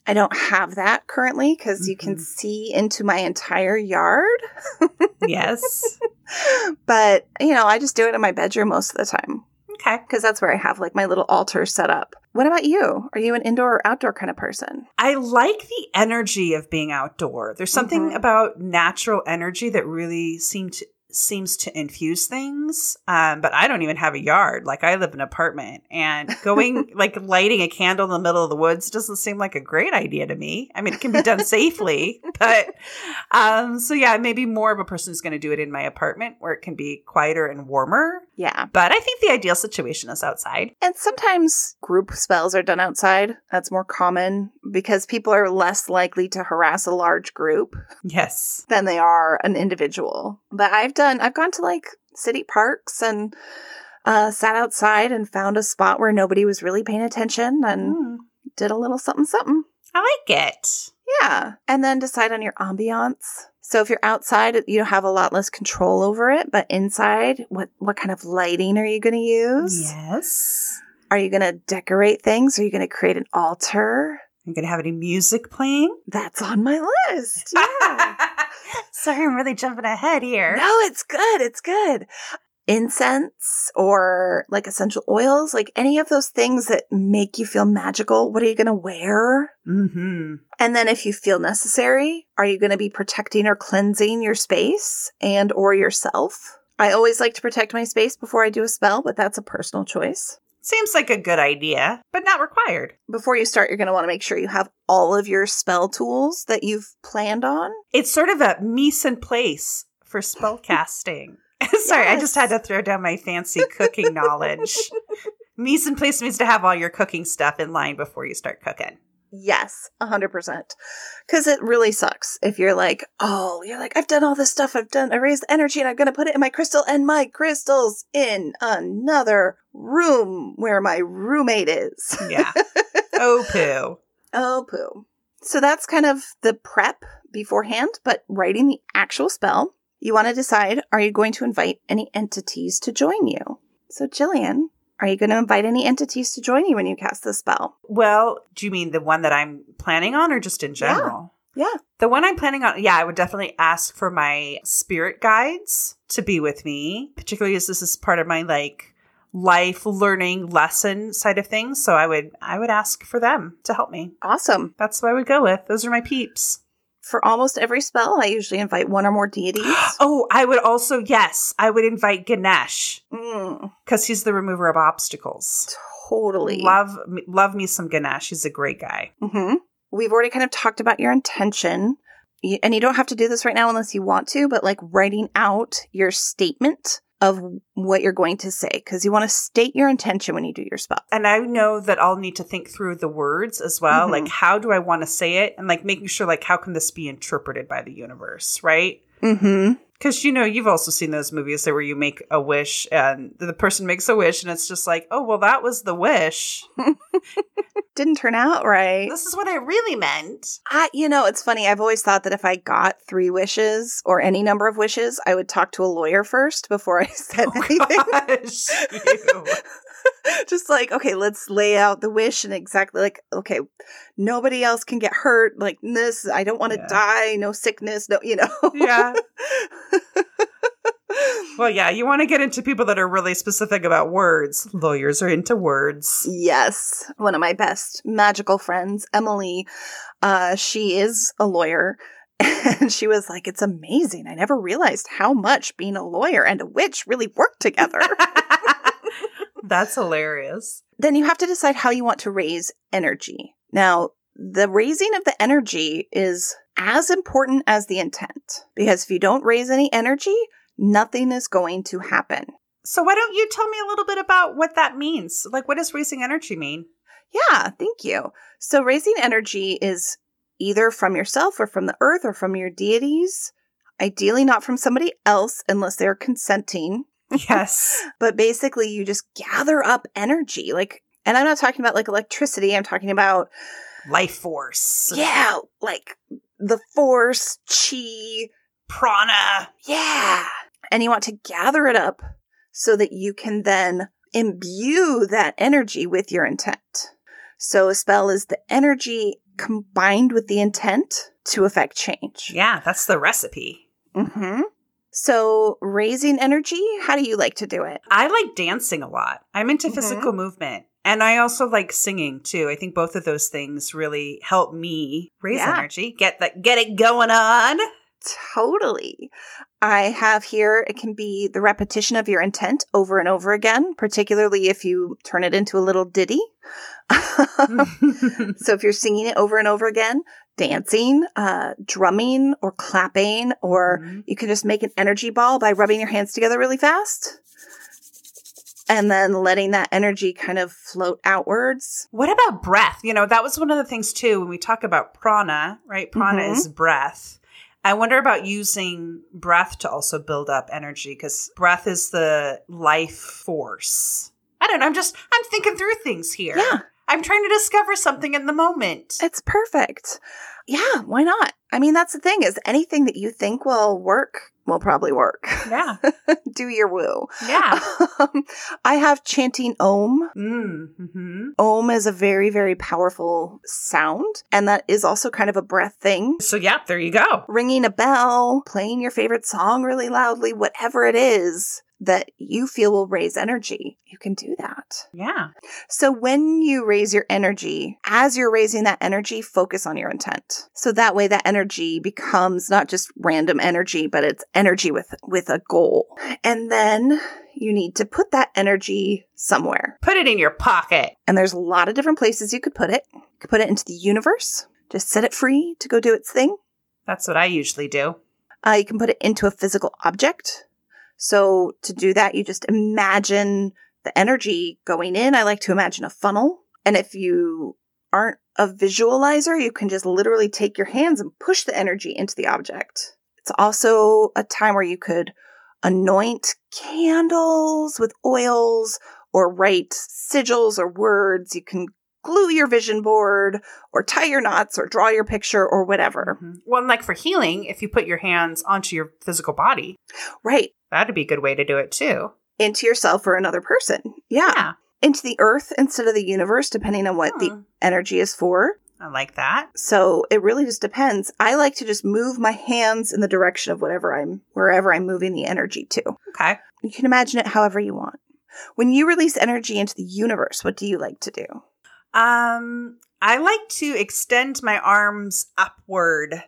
I don't have that currently because you can Mhm. see into my entire yard. *laughs* Yes. But, you know, I just do it in my bedroom most of the time Okay. because that's where I have like my little altar set up. What about you? Are you an indoor or outdoor kind of person? I like the energy of being outdoor. There's something Mhm. about natural energy that really seem to seems to infuse things. Um, but I don't even have a yard. Like I live in an apartment and going *laughs* like lighting a candle in the middle of the woods doesn't seem like a great idea to me. I mean, it can be done safely, *laughs* but um, so yeah, maybe more of a person who's going to do it in my apartment where it can be quieter and warmer. Yeah. But I think the ideal situation is outside. And sometimes group spells are done outside. That's more common because people are less likely to harass a large group Yes. than they are an individual. But I've done, I've gone to like city parks and uh, sat outside and found a spot where nobody was really paying attention and Mm, did a little something, something. I like it. Yeah. And then decide on your ambiance. So if you're outside, you have a lot less control over it. But inside, what, what kind of lighting are you going to use? Yes. Are you going to decorate things? Are you going to create an altar? Are you going to have any music playing? That's on my list. *laughs* Yeah. Sorry, I'm really jumping ahead here. no, it's good. It's good. Incense or like essential oils, like any of those things that make you feel magical. What are you going to wear? Mm-hmm. And then if you feel necessary, are you going to be protecting or cleansing your space and or yourself? I always like to protect my space before I do a spell, but that's a personal choice. Seems like a good idea, but not required. Before you start, you're going to want to make sure you have all of your spell tools that you've planned on. It's sort of a mise en place for spell *laughs* casting. *laughs* Sorry, I just had to throw down my fancy cooking knowledge. Mise en place means to have all your cooking stuff in line before you start cooking. Yes, 100%. Because it really sucks if you're like, oh, you're like, I've done all this stuff. I've done, I raised the energy and I'm going to put it in my crystal and my crystal's in another room where my roommate is. Yeah. oh, poo. *laughs* Oh, poo. So that's kind of the prep beforehand, but writing the actual spell, you want to decide are you going to invite any entities to join you? So, Jillian, are you going to invite any entities to join you when you cast the spell? Well, do you mean the one that I'm planning on or just in general? Yeah. yeah. The one I'm planning on, yeah, I would definitely ask for my spirit guides to be with me, particularly as this is part of my like life learning lesson side of things. So I would I would ask for them to help me. Awesome. That's what I would go with. Those are my peeps. For almost every spell, I usually invite one or more deities. *gasps* Oh, I would also yes, I would invite Ganesh Mm, because he's the remover of obstacles. totally. Love me- love me some Ganesh. He's a great guy. hmm We've already kind of talked about your intention. And you don't have to do this right now unless you want to, but like writing out your statement of what you're going to say because you want to state your intention when you do your spell. And I know that I'll need to think through the words as well. Mhm. Like, how do I want to say it? And like making sure, like, how can this be interpreted by the universe, right? Mm-hmm. Because, you know, you've also seen those movies there where you make a wish and the person makes a wish and it's just like, oh, well, that was the wish. *laughs* Didn't turn out right. This is what I really meant. I, you know, it's funny. I've always thought that if I got three wishes or any number of wishes, I would talk to a lawyer first before I *laughs* said oh anything. Gosh, you. *laughs* Just like, okay, let's lay out the wish and exactly like, okay, nobody else can get hurt. Like this, I don't want to Yeah. die. No sickness. No, you know. Yeah. *laughs* Well, yeah, you want to get into people that are really specific about words. Lawyers are into words. Yes, one of my best magical friends, Emily. Uh, she is a lawyer, *laughs* and she was like, "It's amazing. I never realized how much being a lawyer and a witch really work together." That's hilarious. then you have to decide how you want to raise energy. Now, the raising of the energy is as important as the intent because if you don't raise any energy, nothing is going to happen. So, why don't you tell me a little bit about what that means? Like, what does raising energy mean? Yeah, thank you. So, raising energy is either from yourself or from the earth or from your deities, ideally not from somebody else unless they're consenting. Yes. *laughs* But basically, you just gather up energy. Like, and I'm not talking about like electricity, I'm talking about, Life force. yeah, like the force, chi, Prana. yeah. And you want to gather it up so that you can then imbue that energy with your intent. So a spell is the energy combined with the intent to affect change. Yeah, that's the recipe. hmm So raising energy, how do you like to do it? I like dancing a lot. I'm into Mhm. physical movement. And I also like singing too. I think both of those things really help me raise Yeah. energy, get that get it going on. Totally. I have here, it can be the repetition of your intent over and over again, particularly if you turn it into a little ditty. *laughs* *laughs* so if you're singing it over and over again, dancing, uh, drumming, or clapping, or Mhm. you can just make an energy ball by rubbing your hands together really fast. And then letting that energy kind of float outwards. What about breath? You know, that was one of the things too when we talk about prana, right? Prana Mhm. is breath. I wonder about using breath to also build up energy because breath is the life force. I don't know. I'm just, I'm thinking through things here. Yeah. I'm trying to discover something in the moment. It's perfect. Yeah, why not? I mean, that's the thing is anything that you think will work will probably work. Yeah. *laughs* Do your woo. Yeah. *laughs* Um, I have chanting Om. Mm-hmm. Om is a very, very powerful sound, and that is also kind of a breath thing. So, yeah, there you go. Ringing a bell, playing your favorite song really loudly, whatever it is that you feel will raise energy, you can do that. Yeah. So when you raise your energy, as you're raising that energy, focus on your intent. So that way that energy becomes not just random energy, but it's energy with with a goal. And then you need to put that energy somewhere. Put it in your pocket. And there's a lot of different places you could put it. You could put it into the universe. Just set it free to go do its thing. That's what I usually do. Uh, you can put it into a physical object. So to do that, you just imagine the energy going in. I like to imagine a funnel. And if you aren't a visualizer, you can just literally take your hands and push the energy into the object. It's also a time where you could anoint candles with oils or write sigils or words. You can glue your vision board or tie your knots or draw your picture or whatever. Mhm. Well, and like for healing, if you put your hands onto your physical body, Right. that'd be a good way to do it too. into yourself or another person. Yeah. Yeah. Into the earth instead of the universe, depending on what the Hmm. energy is for. I like that. So it really just depends. I like to just move my hands in the direction of whatever I'm, wherever I'm moving the energy to. Okay. You can imagine it however you want. When you release energy into the universe, what do you like to do? Um, I like to extend my arms upward,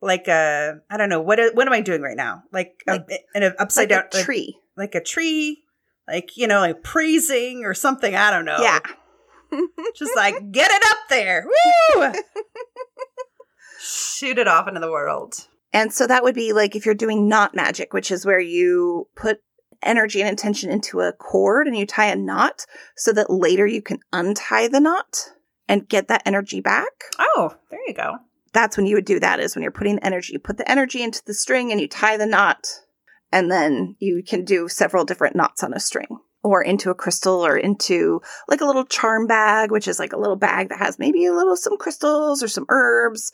like a I don't know what what am I doing right now? Like, Like- a, in an upside like down a tree. like, like a tree, like you know, like praising or something. I don't know. Yeah. *laughs* just like get it up there. Woo! *laughs* Shoot it off into the world. And so that would be like if you're doing knot magic, which is where you put energy and intention into a cord and you tie a knot so that later you can untie the knot and get that energy back. Oh, there you go. That's when you would do that is when you're putting the energy. You put the energy into the string and you tie the knot and then you can do several different knots on a string or into a crystal or into like a little charm bag, which is like a little bag that has maybe a little some crystals or some herbs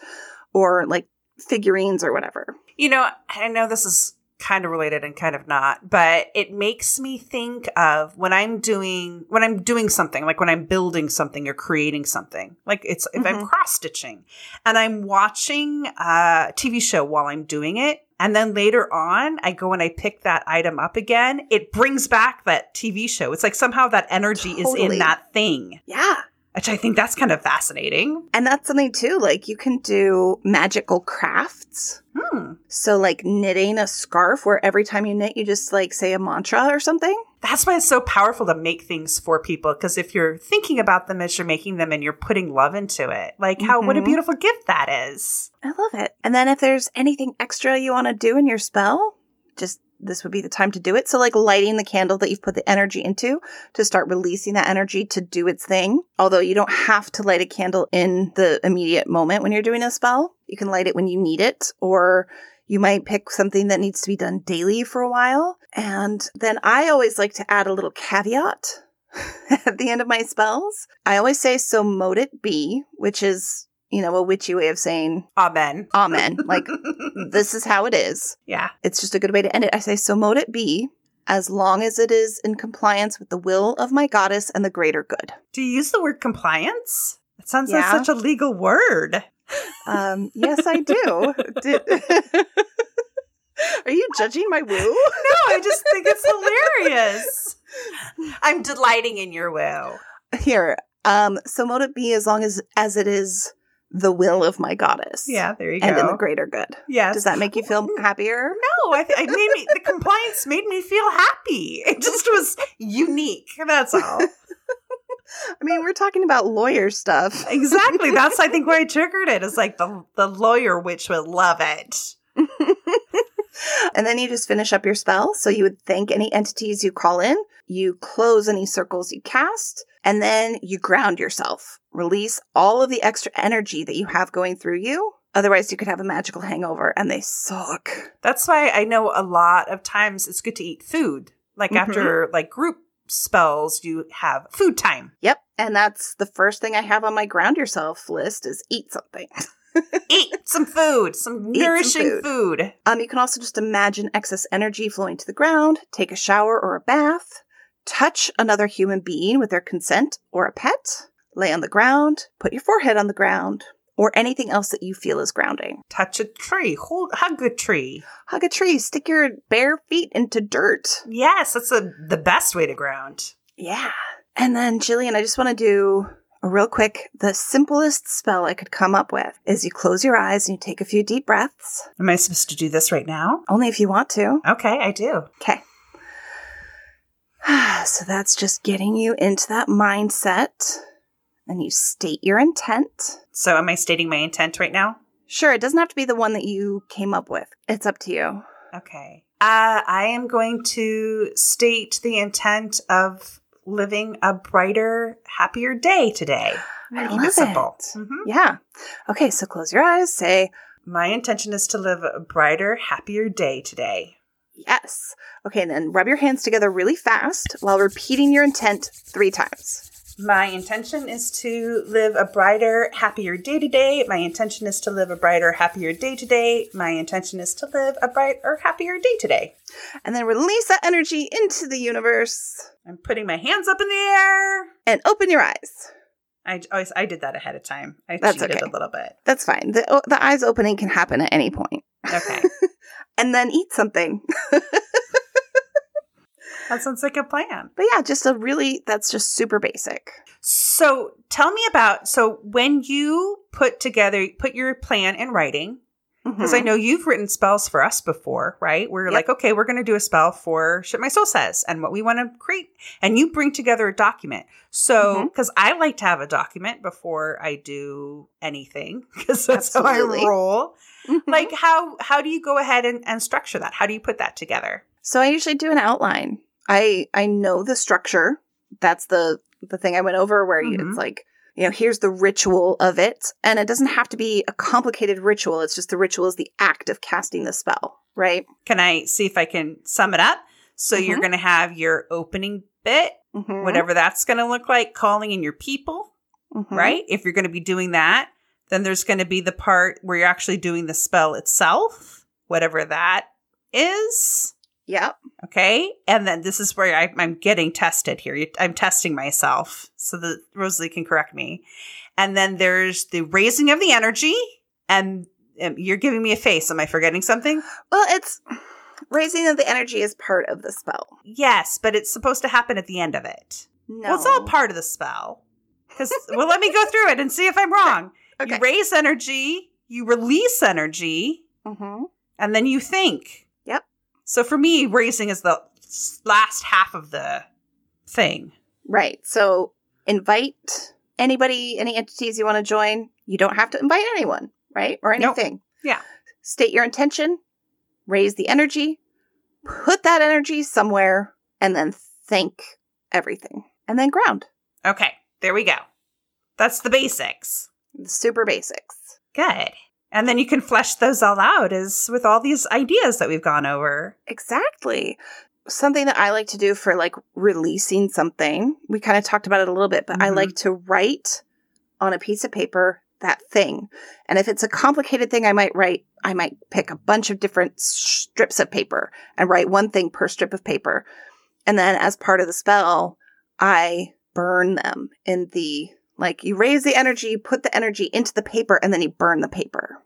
or like figurines or whatever. You know, I know this is kind of related and kind of not, but it makes me think of when I'm doing when I'm doing something, like when I'm building something or creating something. Like it's if I'm Mhm. cross stitching and I'm watching a TV show while I'm doing it. And then later on, I go and I pick that item up again. It brings back that TV show. It's like somehow that energy is in that thing, Yeah. Which I think that's kind of fascinating. And that's something too, like you can do magical crafts. Hmm. So like knitting a scarf where every time you knit, you just like say a mantra or something. That's why it's so powerful to make things for people. Because if you're thinking about them as you're making them and you're putting love into it, like how what a Mhm. beautiful gift that is. I love it. And then if there's anything extra you want to do in your spell, just this would be the time to do it. So like lighting the candle that you've put the energy into to start releasing that energy to do its thing. Although you don't have to light a candle in the immediate moment when you're doing a spell. You can light it when you need it or you might pick something that needs to be done daily for a while. And then I always like to add a little caveat *laughs* at the end of my spells. I always say, so mote it be, which is, you know, a witchy way of saying Amen. *laughs* amen. Like, this is how it is. yeah. It's just a good way to end it. I say, so mote it be, as long as it is in compliance with the will of my goddess and the greater good. Do you use the word compliance? It sounds Yeah. like such a legal word. Um, yes, I *laughs* do. Did- *laughs* Are you judging my woo? No, I just think it's hilarious. I'm delighting in your woo. Here, um, so mote it be as long as as it is the will of my goddess. Yeah, there you go. And in the greater good. Yes. Does that make you feel *laughs* happier? No, I, th- I made me the compliance made me feel happy. It just was unique. That's all. *laughs* I mean, we're talking about lawyer stuff. Exactly. That's I think where I *laughs* triggered it. it. Is like the the lawyer witch would love it. And then you just finish up your spell. So you would thank any entities you call in, you close any circles you cast, and then you ground yourself. Release all of the extra energy that you have going through you. Otherwise, you could have a magical hangover, and they suck. That's why I know a lot of times it's good to eat food. Like Mhm. after like group spells, you have food time. Yep. And that's the first thing I have on my ground yourself list is eat something. *laughs* Eat some food, some Eat some nourishing food. food. Um, you can also just imagine excess energy flowing to the ground, take a shower or a bath, touch another human being with their consent or a pet, lay on the ground, put your forehead on the ground, or anything else that you feel is grounding. Touch a tree, hold, hug a tree. Hug a tree, stick your bare feet into dirt. Yes, that's a, the best way to ground. Yeah. And then, Jillian, I just want to do a real quick, the simplest spell I could come up with is you close your eyes and you take a few deep breaths, Am I supposed to do this right now? only if you want to. Okay, I do. Okay. *sighs* so that's just getting you into that mindset. And you state your intent. So, am I stating my intent right now? Sure, it doesn't have to be the one that you came up with. It's up to you. Okay. Uh, I am going to state the intent of living a brighter, happier day today. I love simple. it. Mhm. Yeah. Okay, so close your eyes. Say My intention is to live a brighter, happier day today. yes. Okay, and then rub your hands together really fast while repeating your intent three times. My intention is to live a brighter, happier day today. My intention is to live a brighter, happier day today. My intention is to live a brighter, happier day today. And then release that energy into the universe I'm putting my hands up in the air. and open your eyes. I always I did that ahead of time. I That's cheated okay. a little bit. That's fine. The, the eyes opening can happen at any point. Okay. *laughs* And then eat something. *laughs* that sounds like a plan. But yeah, just a really, that's just super basic. So tell me about so when you put together put your plan in writing, because I Mhm. know you've written spells for us before, right? Where you're Yep. like, okay, we're going to do a spell for shit my soul says and what we want to create. And you bring together a document. So, because I like to have a document before I do anything, *laughs* because that's how I roll. Mhm. Like, how how do you go ahead and, and structure that? How do you put that together? So I usually do an outline. I I know the structure. That's the the thing I went over where you, Mhm. it's like, you know, here's the ritual of it. And it doesn't have to be a complicated ritual. It's just the ritual is the act of casting the spell, right? Can I see if I can sum it up? So you're Mhm. going to have your opening bit, Mhm. whatever that's going to look like, calling in your people. Mhm. right? If you're going to be doing that, then there's going to be the part where you're actually doing the spell itself, whatever that is. Yep. Okay. And then this is where I, I'm getting tested here. I'm testing myself so that Rosalie can correct me. And then there's the raising of the energy. And um, you're giving me a face. Am I forgetting something? Well, it's raising of the energy is part of the spell. Yes, but it's supposed to happen at the end of it. No. Well, it's all part of the spell. Because, well, let me go through it and see if I'm wrong. Okay. You raise energy, you release energy, hmm and then you think. So for me, raising is the last half of the thing. Right. So invite anybody, any entities you want to join. You don't have to invite anyone, right? Or Nope. anything. Yeah. State your intention, raise the energy, put that energy somewhere, and then thank everything. And then ground. Okay, there we go. That's the basics. The super basics. Good. And then you can flesh those all out as with all these ideas that we've gone over. Exactly. Something that I like to do for like releasing something, we kind of talked about it a little bit, but I Mhm. like to write on a piece of paper that thing. And if it's a complicated thing, I might write, I might pick a bunch of different strips of paper and write one thing per strip of paper. And then as part of the spell, I burn them in the, like, you raise the energy, you put the energy into the paper, and then you burn the paper.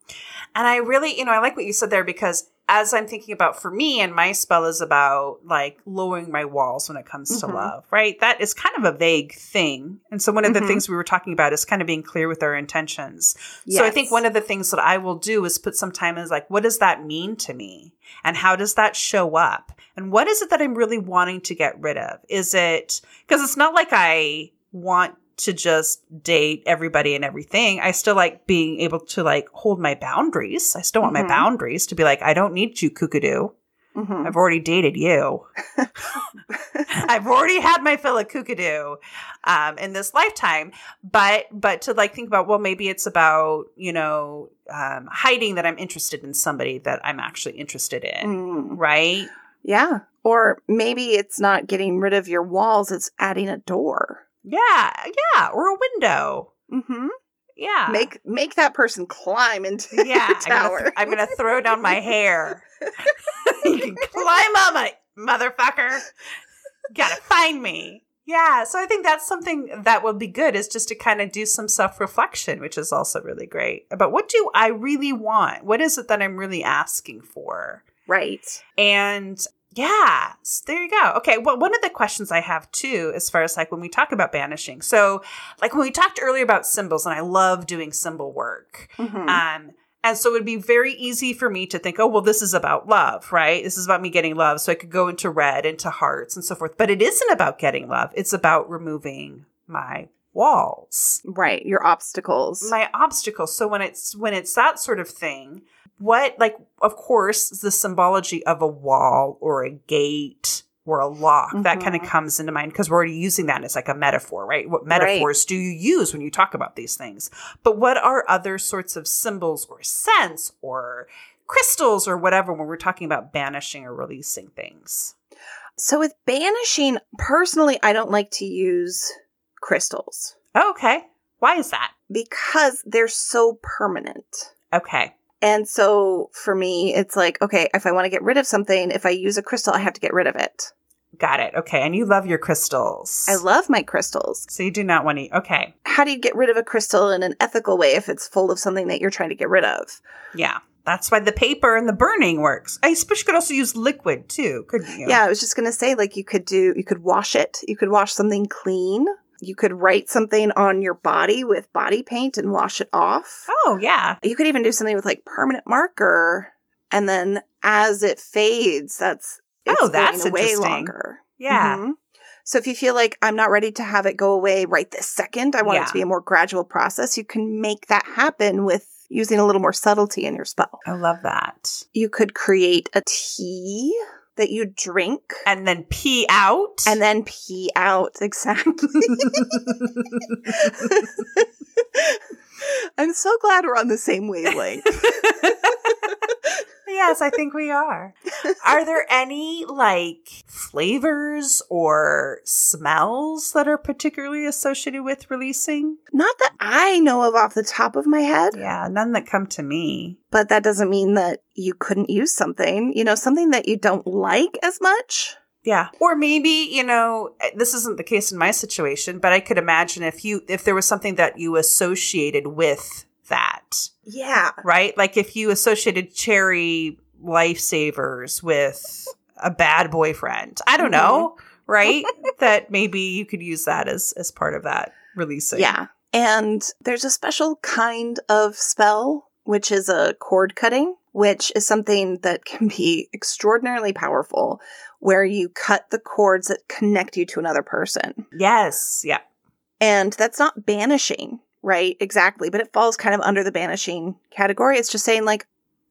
And I really, you know, I like what you said there because as I'm thinking about for me, and my spell is about like lowering my walls when it comes to Mhm. love, right? That is kind of a vague thing. And so one of the Mhm. things we were talking about is kind of being clear with our intentions. So I think one of the things that I will do is put some time as like, what does that mean to me? And how does that show up? And what is it that I'm really wanting to get rid of? Is it because it's not like I want to just date everybody and everything. I still like being able to like hold my boundaries. I still want Mhm. my boundaries to be like, I don't need you, kookadoo. Mhm. I've already dated you. *laughs* I've already had my fill of kookadoo um, in this lifetime. But but to like think about well, maybe it's about you know um, hiding that I'm interested in somebody that I'm actually interested in, Mm. right? Yeah. Or maybe it's not getting rid of your walls, it's adding a door. Yeah, yeah, or a window. Mm-hmm. Yeah, Make make that person climb into *laughs* yeah. the I'm gonna, tower. th- I'm gonna throw down my hair. *laughs* you can climb on my motherfucker. Gotta find me. Yeah, so I think that's something that will be good is just to kind of do some self reflection, which is also really great. About what do I really want? What is it that I'm really asking for? right. And yeah, there you go. Okay, well, one of the questions I have too, as far as like when we talk about banishing, so like when we talked earlier about symbols, and I love doing symbol work. Mhm. Um, and so it would be very easy for me to think, oh, well, this is about love, right? This is about me getting love. So I could go into red, into hearts, and so forth. But it isn't about getting love. It's about removing my walls, right. Your obstacles. my obstacles. So when it's when it's that sort of thing, what like of course the symbology of a wall or a gate or a lock that kind of mm-hmm. comes into mind because we're already using that as like a metaphor, right? What Right. metaphors do you use when you talk about these things? But what are other sorts of symbols or scents or crystals or whatever when we're talking about banishing or releasing things? so with banishing, personally, I don't like to use crystals Okay. Why is that? because they're so permanent. Okay. And so for me, it's like, okay, if I want to get rid of something, if I use a crystal, I have to get rid of it. Got it. Okay. And you love your crystals. I love my crystals. So you do not want to. Okay. How do you get rid of a crystal in an ethical way if it's full of something that you're trying to get rid of? Yeah. That's why the paper and the burning works. I suppose you could also use liquid too, couldn't you? Yeah, I was just going to say, like, you could do, you could wash it. You could wash something clean. You could write something on your body with body paint and wash it off. Oh, yeah. You could even do something with like permanent marker. And then as it fades, that's, it's Oh, that's way longer. Yeah. Mhm. So if you feel like I'm not ready to have it go away right this second, I want it to be a more gradual process, you can make that happen with using a little more subtlety in your spell. I love that. You could create a tea that you drink And then pee out. and then pee out. *laughs* Exactly. *laughs* I'm so glad we're on the same wavelength. *laughs* yes, I think we are. Are there *laughs* any like flavors or smells that are particularly associated with releasing? Not that I know of off the top of my head, Yeah, none that come to me. but that doesn't mean that you couldn't use something, you know, something that you don't like as much. Yeah. Or maybe, you know, eh, this isn't the case in my situation, but I could imagine if you if there was something that you associated with that, Yeah. right? Like if you associated cherry lifesavers with a bad boyfriend. I don't know, mm-hmm. *laughs* right? that maybe you could use that as as part of that releasing. Yeah. And there's a special kind of spell, which is a cord cutting, which is something that can be extraordinarily powerful, where you cut the cords that connect you to another person. Yes. Yeah. And that's not banishing, right? Exactly. But it falls kind of under the banishing category. It's just saying, like,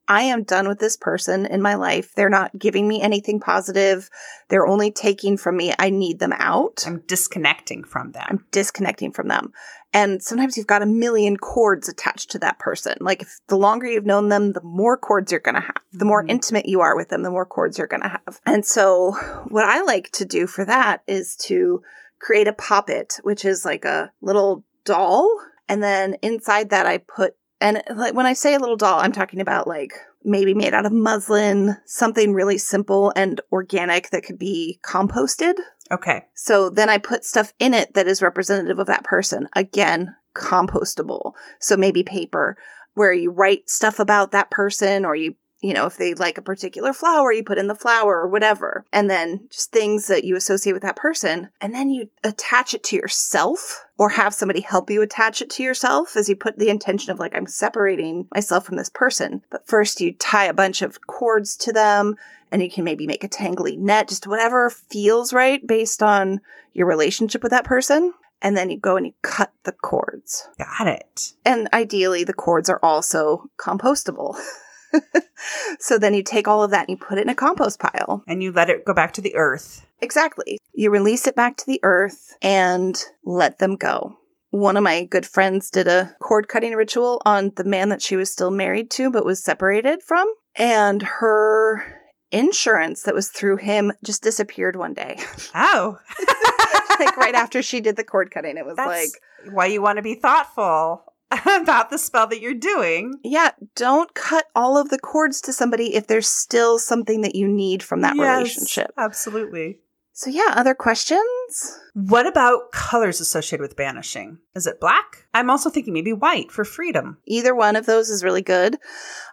I am done with this person in my life. They're not giving me anything positive. They're only taking from me. I need them out. I'm disconnecting from them. I'm disconnecting from them. And sometimes you've got a million cords attached to that person. Like if the longer you've known them, the more cords you're going to have. The more Mhm. intimate you are with them, the more cords you're going to have. And so what I like to do for that is to create a poppet, which is like a little doll. And then inside that I put and like when I say a little doll, I'm talking about like maybe made out of muslin, something really simple and organic that could be composted. okay. So then I put stuff in it that is representative of that person. Again, compostable. So maybe paper where you write stuff about that person or you you know, if they like a particular flower, you put in the flower or whatever. And then just things that you associate with that person. And then you attach it to yourself or have somebody help you attach it to yourself as you put the intention of like, I'm separating myself from this person. But first you tie a bunch of cords to them and you can maybe make a tangly net, just whatever feels right based on your relationship with that person. And then you go and you cut the cords. Got it. And ideally, the cords are also compostable. *laughs* *laughs* so then you take all of that and you put it in a compost pile. And you let it go back to the earth. Exactly. You release it back to the earth and let them go. One of my good friends did a cord cutting ritual on the man that she was still married to but was separated from. And her insurance that was through him just disappeared one day. *laughs* Oh. like right *laughs* after she did the cord cutting. It was That's like, why you want to be thoughtful *laughs* about the spell that you're doing. yeah, don't cut all of the cords to somebody if there's still something that you need from that Yes, relationship. Absolutely. So, yeah, other questions? What about colors associated with banishing? Is it black? I'm also thinking maybe white for freedom. Either one of those is really good.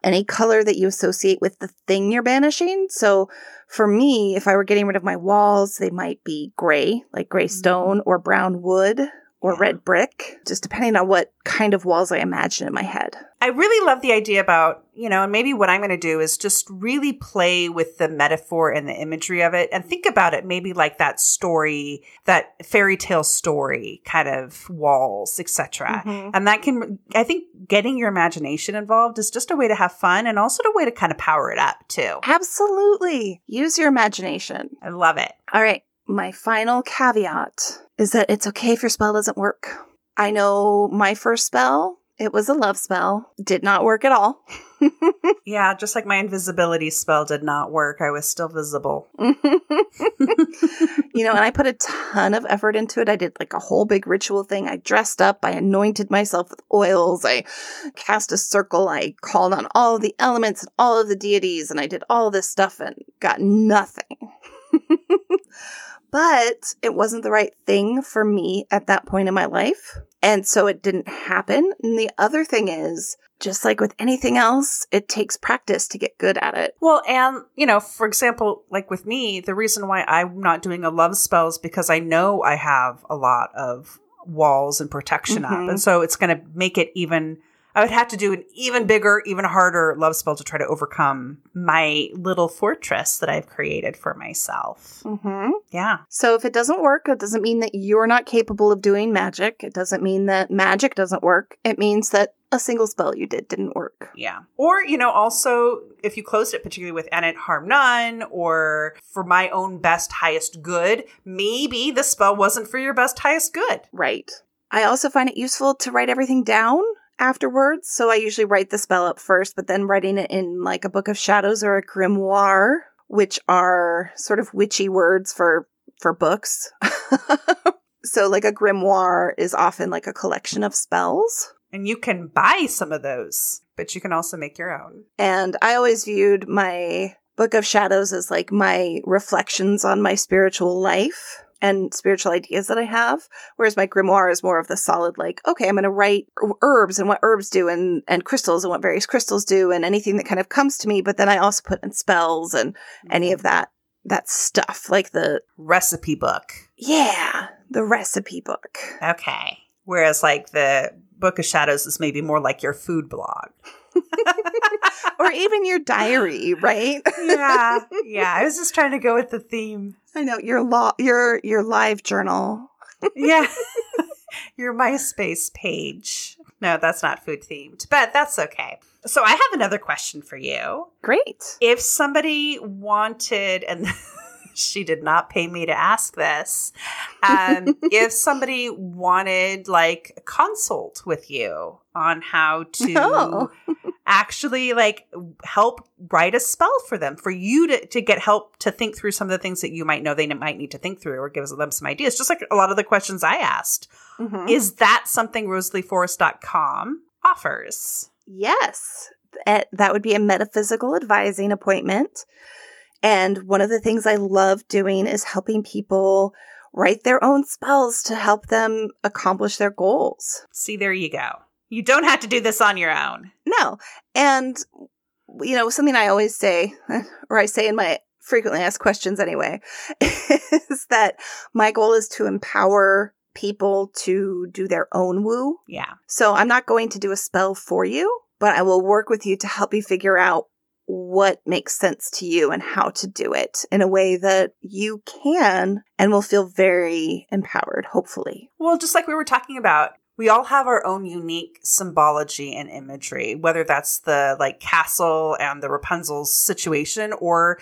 Any color that you associate with the thing you're banishing. So, for me, if I were getting rid of my walls, they might be gray, like gray mm. stone, or brown wood, or Yeah. red brick, just depending on what kind of walls I imagine in my head. I really love the idea about, you know, and maybe what I'm going to do is just really play with the metaphor and the imagery of it and think about it maybe like that story, that fairy tale story kind of walls, etc. Mhm. And that can, I think getting your imagination involved is just a way to have fun and also a way to kind of power it up too. Absolutely. Use your imagination. I love it. All right. My final caveat is that it's okay if your spell doesn't work. I know my first spell, it was a love spell, did not work at all. *laughs* Yeah, just like my invisibility spell did not work. I was still visible. *laughs* *laughs* you know, and I put a ton of effort into it. I did like a whole big ritual thing. I dressed up, I anointed myself with oils, I cast a circle, I called on all of the elements and all of the deities, and I did all this stuff and got nothing. *laughs* but it wasn't the right thing for me at that point in my life. And so it didn't happen. And the other thing is, just like with anything else, it takes practice to get good at it. Well, and, you know, for example, like with me, the reason why I'm not doing a love spell is because I know I have a lot of walls and protection Mhm. up. And so it's going to make it even, I would have to do an even bigger, even harder love spell to try to overcome my little fortress that I've created for myself. Mm-hmm. Yeah. So if it doesn't work, it doesn't mean that you're not capable of doing magic. It doesn't mean that magic doesn't work. It means that a single spell you did didn't work. Yeah. Or, you know, also if you closed it, particularly with and it harm none or for my own best, highest good, maybe the spell wasn't for your best, highest good. Right. I also find it useful to write everything down afterwards. So I usually write the spell up first, but then writing it in like a book of shadows or a grimoire, which are sort of witchy words for for books. *laughs* so like a grimoire is often like a collection of spells. And you can buy some of those, but you can also make your own. And I always viewed my Book of Shadows as like my reflections on my spiritual life and spiritual ideas that I have. Whereas my grimoire is more of the solid, like, okay, I'm going to write herbs and what herbs do and, and crystals and what various crystals do and anything that kind of comes to me. But then I also put in spells and any of mm-hmm. that, that stuff, like the, Recipe book. yeah, the recipe book. Okay. Whereas, like, the Book of Shadows is maybe more like your food blog. *laughs* *laughs* or even your diary, right? yeah. *laughs* Yeah. I was just trying to go with the theme. I know your law, your, your live journal. *laughs* Yeah. your MySpace page. No, that's not food themed, but that's okay. So I have another question for you. Great. If somebody wanted, and she did not pay me to ask this, um, if somebody wanted like a consult with you on how to Oh. Actually like help write a spell for them, for you to, to get help to think through some of the things that you might know they might need to think through or gives them some ideas, just like a lot of the questions I asked. Mhm. Is that something rosalieforest.com offers? Yes, Eh, that would be a metaphysical advising appointment. And one of the things I love doing is helping people write their own spells to help them accomplish their goals. See, there you go. You don't have to do this on your own. No. And, you know, something I always say, *laughs* or I say in my frequently asked questions anyway, *laughs* is that my goal is to empower people to do their own woo. Yeah. So I'm not going to do a spell for you, but I will work with you to help you figure out what makes sense to you and how to do it in a way that you can and will feel very empowered, hopefully. Well, just like we were talking about, we all have our own unique symbology and imagery, whether that's the like castle and the Rapunzel's situation or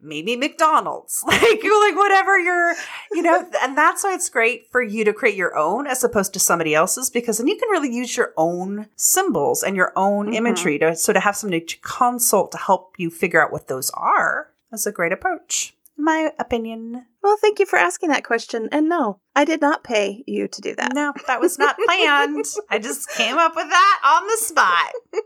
maybe McDonald's, *laughs* like like whatever you're, you know, *laughs* and that's why it's great for you to create your own as opposed to somebody else's because then you can really use your own symbols and your own Mhm. imagery to so to have somebody to consult to help you figure out what those are. That's a great approach, my opinion. Well, thank you for asking that question. And no, I did not pay you to do that. No, that was not *laughs* planned. I just came up with that on the spot. *laughs*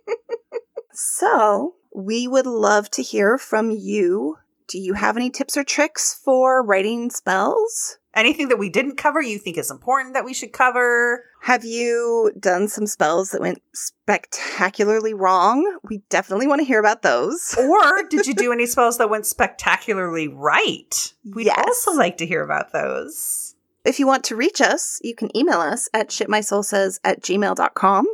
So, we would love to hear from you. Do you have any tips or tricks for writing spells? Anything that we didn't cover you think is important that we should cover? Have you done some spells that went spectacularly wrong? We definitely want to hear about those. *laughs* Or did you do any spells that went spectacularly right? We'd Yes. also like to hear about those. If you want to reach us, you can email us at shitmysoulsays at gmail.com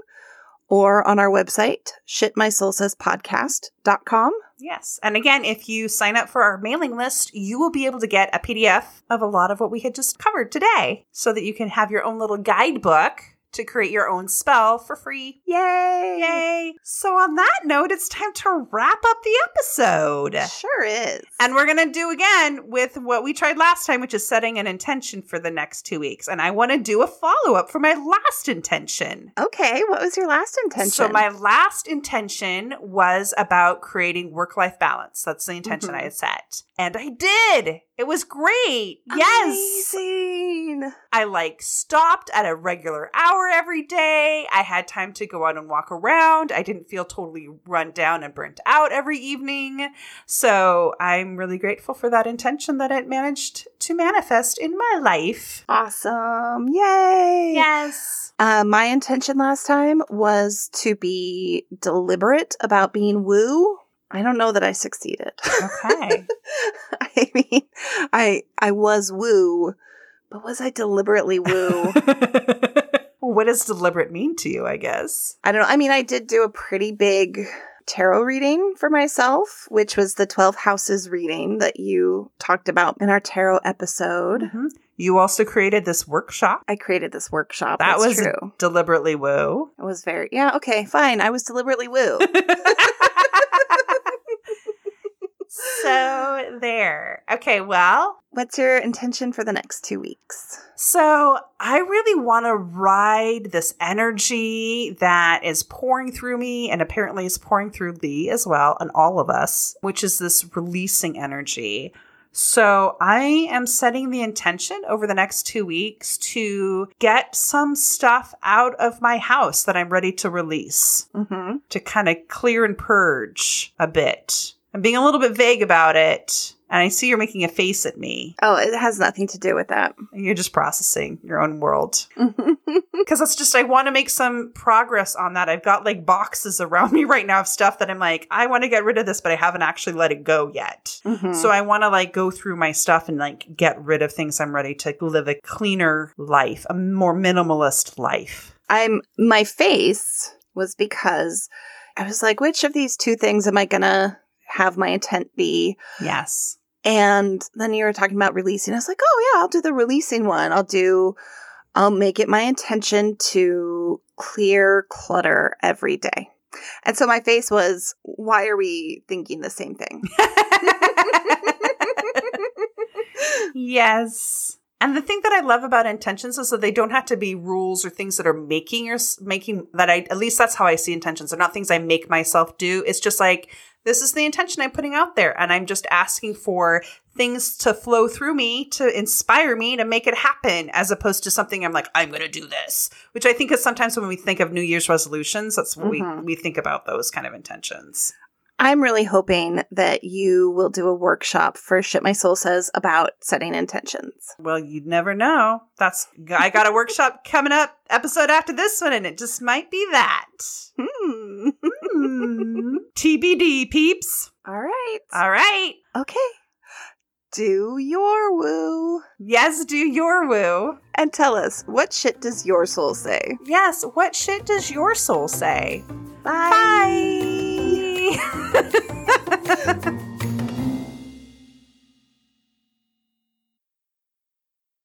or on our website, shitmysoulsayspodcast.com. Yes. And again, if you sign up for our mailing list, you will be able to get a PDF of a lot of what we had just covered today so that you can have your own little guidebook to create your own spell for free. Yay! Yay. So, on that note, it's time to wrap up the episode. Sure is. And we're going to do again with what we tried last time, which is setting an intention for the next two weeks. And I want to do a follow up for my last intention. okay, what was your last intention? So, my last intention was about creating work life balance. That's the intention Mhm. I had set. And I did. It was great. Yes. Amazing. I like stopped at a regular hour every day. I had time to go out and walk around. I didn't feel totally run down and burnt out every evening. So I'm really grateful for that intention that it managed to manifest in my life. Awesome. Yay. Yes. Uh, my intention last time was to be deliberate about being woo. I don't know that I succeeded. Okay. *laughs* I mean, I I was woo, but was I deliberately woo? *laughs* what does deliberate mean to you, I guess? I don't know. I mean, I did do a pretty big tarot reading for myself, which was the 12 houses reading that you talked about in our tarot episode. Mhm. You also created this workshop. I created this workshop. That That's was true. deliberately woo. It was very, yeah, okay, fine. I was deliberately woo. *laughs* so there. Okay, well, What's your intention for the next two weeks? so I really want to ride this energy that is pouring through me and apparently is pouring through Lee as well and all of us, which is this releasing energy. So I am setting the intention over the next two weeks to get some stuff out of my house that I'm ready to release. Mm-hmm. to kind of clear and purge a bit. I'm being a little bit vague about it. And I see you're making a face at me. Oh, it has nothing to do with that. You're just processing your own world. *laughs* Because that's just, I want to make some progress on that. I've got like boxes around me right now of stuff that I'm like, I want to get rid of this, but I haven't actually let it go yet. Mhm. So I want to like go through my stuff and like get rid of things I'm ready to live a cleaner life, a more minimalist life. I'm my face was because I was like, which of these two things am I gonna have my intent be? Yes. And then you were talking about releasing. I was like, oh yeah, I'll do the releasing one. I'll do I'll make it my intention to clear clutter every day. And so my face was, why are we thinking the same thing? *laughs* yes. And the thing that I love about intentions is that they don't have to be rules or things that are making your making that I at least that's how I see intentions. They're not things I make myself do. It's just like this is the intention I'm putting out there and I'm just asking for things to flow through me to inspire me to make it happen as opposed to something I'm like I'm going to do this, which I think is sometimes when we think of New Year's resolutions, that's what Mhm. we we think about those kind of intentions. I'm really hoping that you will do a workshop for Shit My Soul Says about setting intentions. Well, you'd never know. That's I got a workshop *laughs* coming up episode after this one, and it just might be that. Hmm. Hmm. TBD, peeps. All right. All right. Okay. Do your woo. Yes, do your woo. And tell us, what shit does your soul say? Yes, what shit does your soul say? Bye. Bye. *laughs*